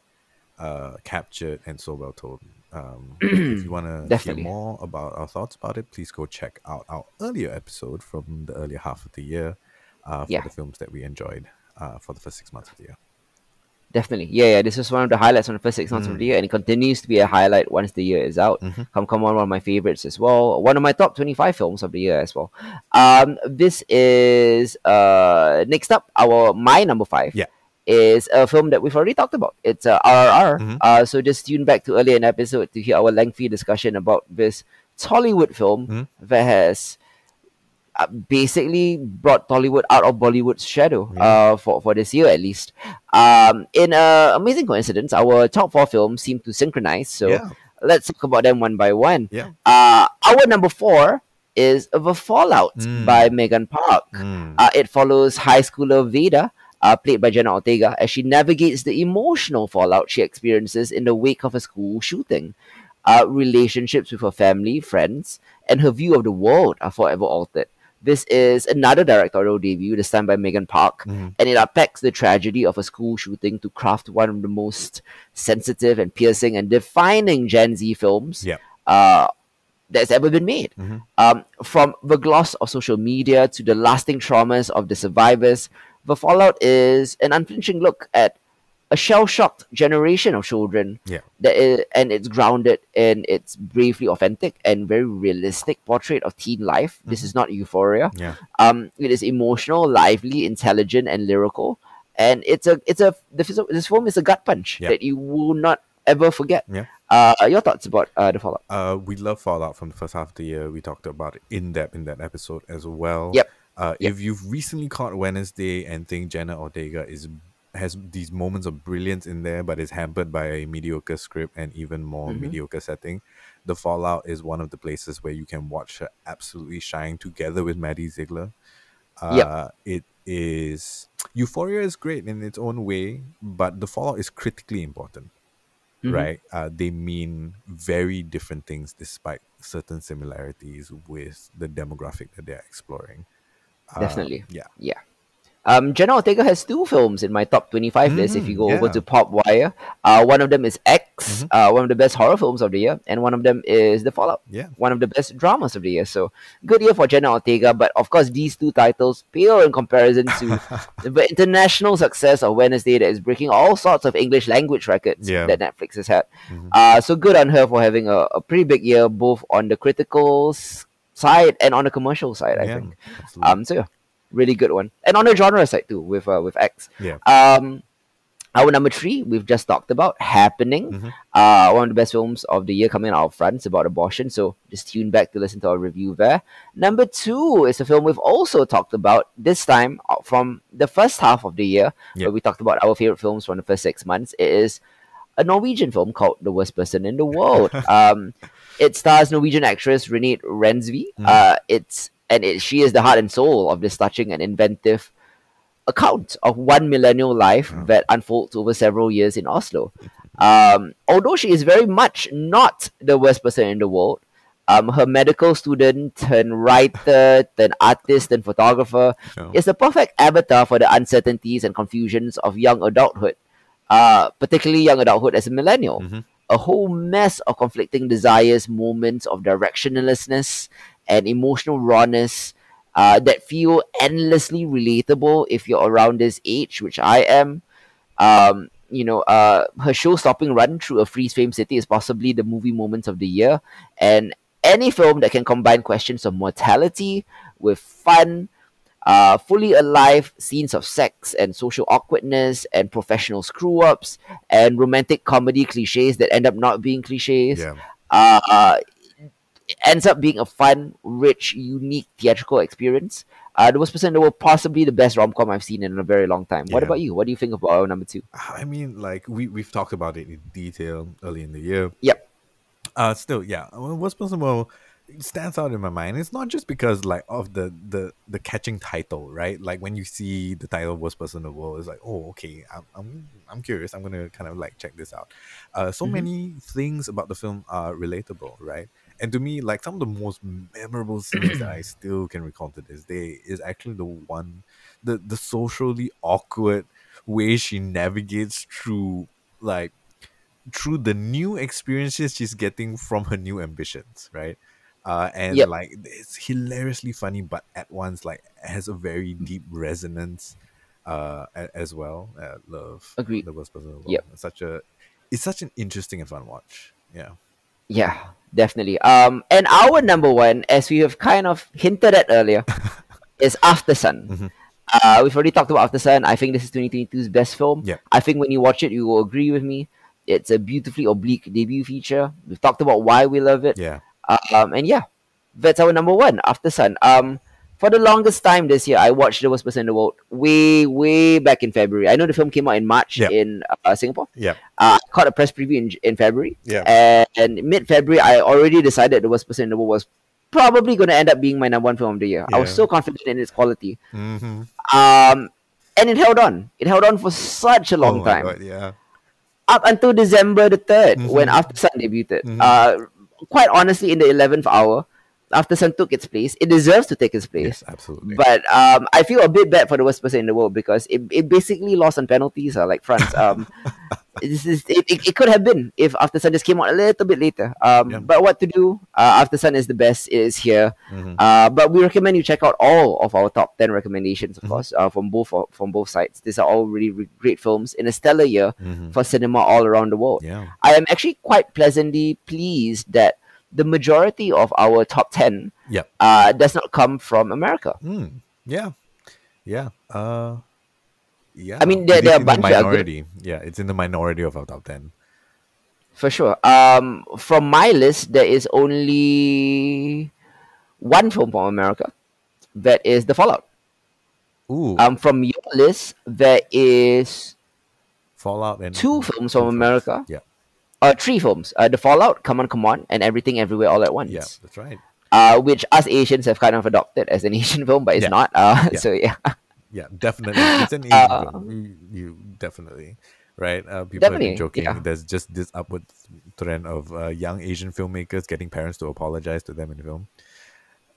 uh, captured and so well told. Um, if you want to hear more about our thoughts about it, please go check out our earlier episode from the earlier half of the year uh, for Yeah. the films that we enjoyed uh, for the first six months of the year. Definitely. Yeah, yeah. This was one of the highlights from the first six months of the year, and it continues to be a highlight once the year is out. Come Come On, one of my favorites as well. One of my top 25 films of the year as well. Um, this is uh next up, our my number five. Yeah. Is a film that we've already talked about. It's uh, RRR. Mhm. Uh, so just tune back to earlier in the episode to hear our lengthy discussion about this Tollywood film Mhm. that has uh, basically brought Tollywood out of Bollywood's shadow Yeah. uh, for, for this year at least. Um, in a amazing coincidence, our top four films seem to synchronize. So Yeah. let's talk about them one by one. Yeah. Uh, our number four is The Fallout Mm. by Megan Park. Mm. Uh, it follows high schooler Vada, uh, played by Jenna Ortega, as she navigates the emotional fallout she experiences in the wake of a school shooting. Uh, relationships with her family, friends, and her view of the world are forever altered. This is another directorial debut, this time by Megan Park, Mhm. and it unpacks the tragedy of a school shooting to craft one of the most sensitive and piercing and defining Gen Z films Yep. uh, that's ever been made. Mhm. Um, from the gloss of social media to the lasting traumas of the survivors, The Fallout is an unflinching look at a shell-shocked generation of children Yeah. that is, and it's grounded in its bravely authentic and very realistic portrait of teen life. This is not euphoria. Yeah. Um, it is emotional, lively, intelligent, and lyrical. And it's a it's a this, this film is a gut punch Yeah. that you will not ever forget. Yeah. Uh, your thoughts about uh, the Fallout? Uh, we love Fallout from the first half of the year. We talked about it in depth in that episode as well. Yep. Uh, Yep. If you've recently caught Wednesday and think Jenna Ortega is has these moments of brilliance in there, but is hampered by a mediocre script and even more Mhm. mediocre setting, The Fallout is one of the places where you can watch her absolutely shine together with Maddie Ziegler. Uh, Yep. It is Euphoria is great in its own way, but The Fallout is critically important Mhm. right? Uh, they mean very different things despite certain similarities with the demographic that they're exploring. Uh, Definitely. yeah. Yeah. Um, Jenna Ortega has two films in my top 25 list if you go Mhm, over to Pop Wire. Uh, one of them is X, Mhm. uh, one of the best horror films of the year, and one of them is The Fallout, Yeah. one of the best dramas of the year. So, good year for Jenna Ortega, but of course, these two titles pale in comparison to the international success of Wednesday that is breaking all sorts of English language records Yeah. that Netflix has had. Mhm. Uh, so, good on her for having a, a pretty big year, both on the critical side and on the commercial side, I yeah. think. absolutely. Um, so yeah, really good one, and on the genre side too with uh, with X. yeah. Um, our number three we've just talked about happening. Mhm. Uh, one of the best films of the year coming out front. It's about abortion, so just tune back to listen to our review there. Number two is a film we've also talked about this time uh, from the first half of the year, Yep. where we talked about our favorite films from the first six months. It is a Norwegian film called The Worst Person in the World. um, it stars Norwegian actress Renate Reinsve. Mhm. Uh, it's and it, she is the heart and soul of this touching and inventive account of one millennial life Oh. that unfolds over several years in Oslo. Um, although she is very much not the worst person in the world, um, her medical student, turned writer, turned artist, and photographer No. is the perfect avatar for the uncertainties and confusions of young adulthood, uh, particularly young adulthood as a millennial. Mhm. A whole mess of conflicting desires, moments of directionlessness, and emotional rawness uh, that feel endlessly relatable if you're around this age, which I am. Um, you know, uh, her show-stopping run through a freeze frame city is possibly the movie moments of the year, and any film that can combine questions of mortality with fun, uh, fully alive scenes of sex and social awkwardness and professional screw ups and romantic comedy cliches that end up not being cliches Yeah. uh, uh, ends up being a fun, rich, unique theatrical experience. Uh, the Worst Person in the World, possibly the best rom com I've seen in a very long time. What Yeah. about you? What do you think about our number two? I mean, like we we've talked about it in detail early in the year. Yep. Uh, still, yeah. Worst Person World stands out in my mind. It's not just because like of the the the catching title, right? Like when you see the title Worst Person in the World, it's like, oh, okay. I'm I'm I'm curious. I'm gonna kind of like check this out. Uh, so Mhm. many things about the film are relatable, right? And to me, like some of the most memorable scenes that I still can recall to this day is actually the one, the the socially awkward way she navigates through like through the new experiences she's getting from her new ambitions, right? Uh, and Yep. like it's hilariously funny, but at once like has a very deep resonance, uh, as well. Uh, love, Agreed. The worst person in the world. Yep. It's such a, it's such an interesting and fun watch. Yeah. Yeah, definitely. Um, and our number one, as we have kind of hinted at earlier, is Aftersun. Mhm. Uh, we've already talked about Aftersun. I think this is 2022's best film. Yeah. I think when you watch it, you will agree with me. It's a beautifully oblique debut feature. We've talked about why we love it. Yeah. Um, and yeah, that's our number one, Aftersun. Um, for the longest time this year, I watched The Worst Person in the World way, way back in February. I know the film came out in March Yeah. in uh, Singapore. Yeah. Uh, I caught a press preview in, in February. Yeah. And, mid February, I already decided The Worst Person in the World was probably going to end up being my number one film of the year. Yeah. I was so confident in its quality. Mm-hmm. Um, and it held on. It held on for such a long oh time God, yeah. up until December the 3rd when Mhm. Aftersun debuted. Mhm. Uh, quite honestly, in the 11th hour, Aftersun took its place. It deserves to take its place. Yes, absolutely. But um, I feel a bit bad for the worst person in the world because it, it basically lost on penalties, uh, like France. Um, this is, it, it, it could have been if Aftersun just came out a little bit later. Um, Yeah. But what to do? Uh, Aftersun is the best. It is here. Mhm. Uh, but we recommend you check out all of our top 10 recommendations, of Mhm. course, uh, from both from both sides. These are all really, really great films in a stellar year Mhm. for cinema all around the world. Yeah. I am actually quite pleasantly pleased that the majority of our top 10 Yep. uh, does not come from America. Mm. Yeah. Yeah. Uh yeah. I mean, there- It is there are in a bunch the are good. minority. Yeah, it's in the minority of our top ten. For sure. Um, from my list, there is only one film from America. That is The Fallout. Ooh, Um, from your list, there is Fallout and two films from America. Yeah. Uh, three films. Uh, The Fallout, Come On, Come On, and Everything Everywhere All at Once. Yeah, that's right. Uh, which us Asians have kind of adopted as an Asian film, but it's Yeah. not. Uh, Yeah. So yeah. Yeah, definitely. It's an Asian Uh, film. You, you definitely right. Uh, people have been joking. yeah. There's just this upward trend of uh, young Asian filmmakers getting parents to apologize to them in film.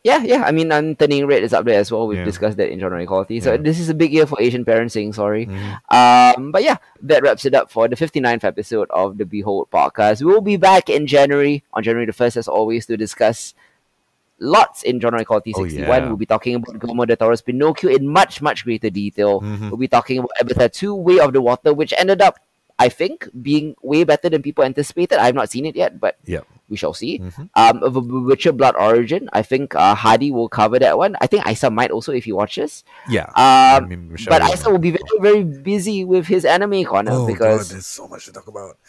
Yeah, yeah. I mean, um, Turning Red is up there as well. We've Yeah. discussed that in genre equality. So Yeah. this is a big year for Asian parents saying sorry. Mhm. Um, but yeah, that wraps it up for the 59th episode of the Behold podcast. We will be back in January, on January the 1st, as always, to discuss lots in genre equality Oh, 61. yeah. We'll be talking about Guillermo del Toro's Pinocchio in much, much greater detail. Mhm. We'll be talking about Avatar 2, Way of the Water, which ended up, I think, being way better than people anticipated. I've not seen it yet, but Yep. We shall see. Mhm. Um, Witcher Blood Origin, I think uh, Hardy will cover that one. I think Isa might also if he watches. Yeah. I Um, mean, but Isa will be very, very busy with his anime corner Oh because god, there's so much to talk about.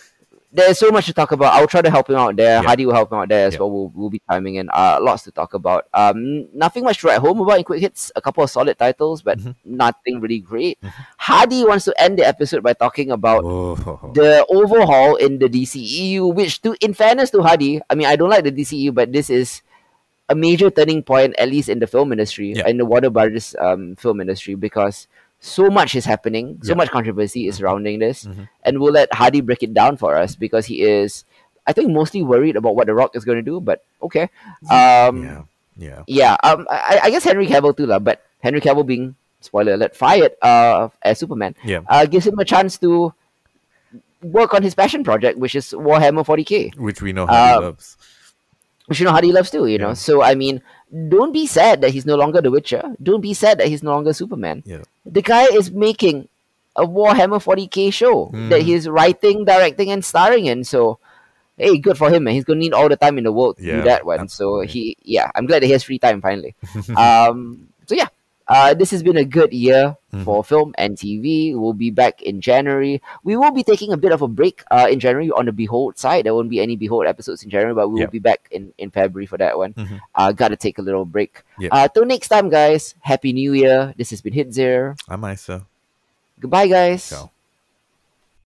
There's so much to talk about. I'll try to help him out there. Yeah. Hardy will help him out there as Yeah. well. We'll, we'll be timing in. Uh, lots to talk about. Um, nothing much to write home about in quick hits. A couple of solid titles, but Mhm. nothing really great. Mhm. Hardy wants to end the episode by talking about Oh, the overhaul in the DCEU, which, to in fairness to Hardy, I mean, I don't like the DCEU, but this is a major turning point, at least in the film industry, Yeah. in the Warner Brothers um, film industry, because so much is happening, so Yeah. much controversy is surrounding this, Mhm. and we'll let Hardy break it down for us because he is, I think, mostly worried about what The Rock is going to do. But okay, um, yeah, yeah. yeah, um, I, I guess Henry Cavill too, lah. But Henry Cavill being spoiler alert fired uh as Superman, Yeah. uh, gives him a chance to work on his passion project, which is Warhammer 40k, Which we know how uh, he loves. which you know Hardy loves too. You know, so I mean, don't be sad that he's no longer The Witcher. Don't be sad that he's no longer Superman. Yeah. The guy is making a Warhammer 40k show that Mhm. he's writing, directing, and starring in. So. Hey, good for him, man. He's gonna need all the time in the world to Yeah, do that one. So he, yeah, I'm glad that he has free time finally. um, uh, this has been a good year Mhm. for film and TV. We'll be back in January. We will be taking a bit of a break uh, in January on the Behold side. There won't be any Behold episodes in January, but we will be back in, in February for that one. Mhm. Uh, gotta take a little break. Yep. Uh, till next time, guys. Happy New Year. This has been Hit Zero. I'm Isa. Goodbye, guys. Ciao.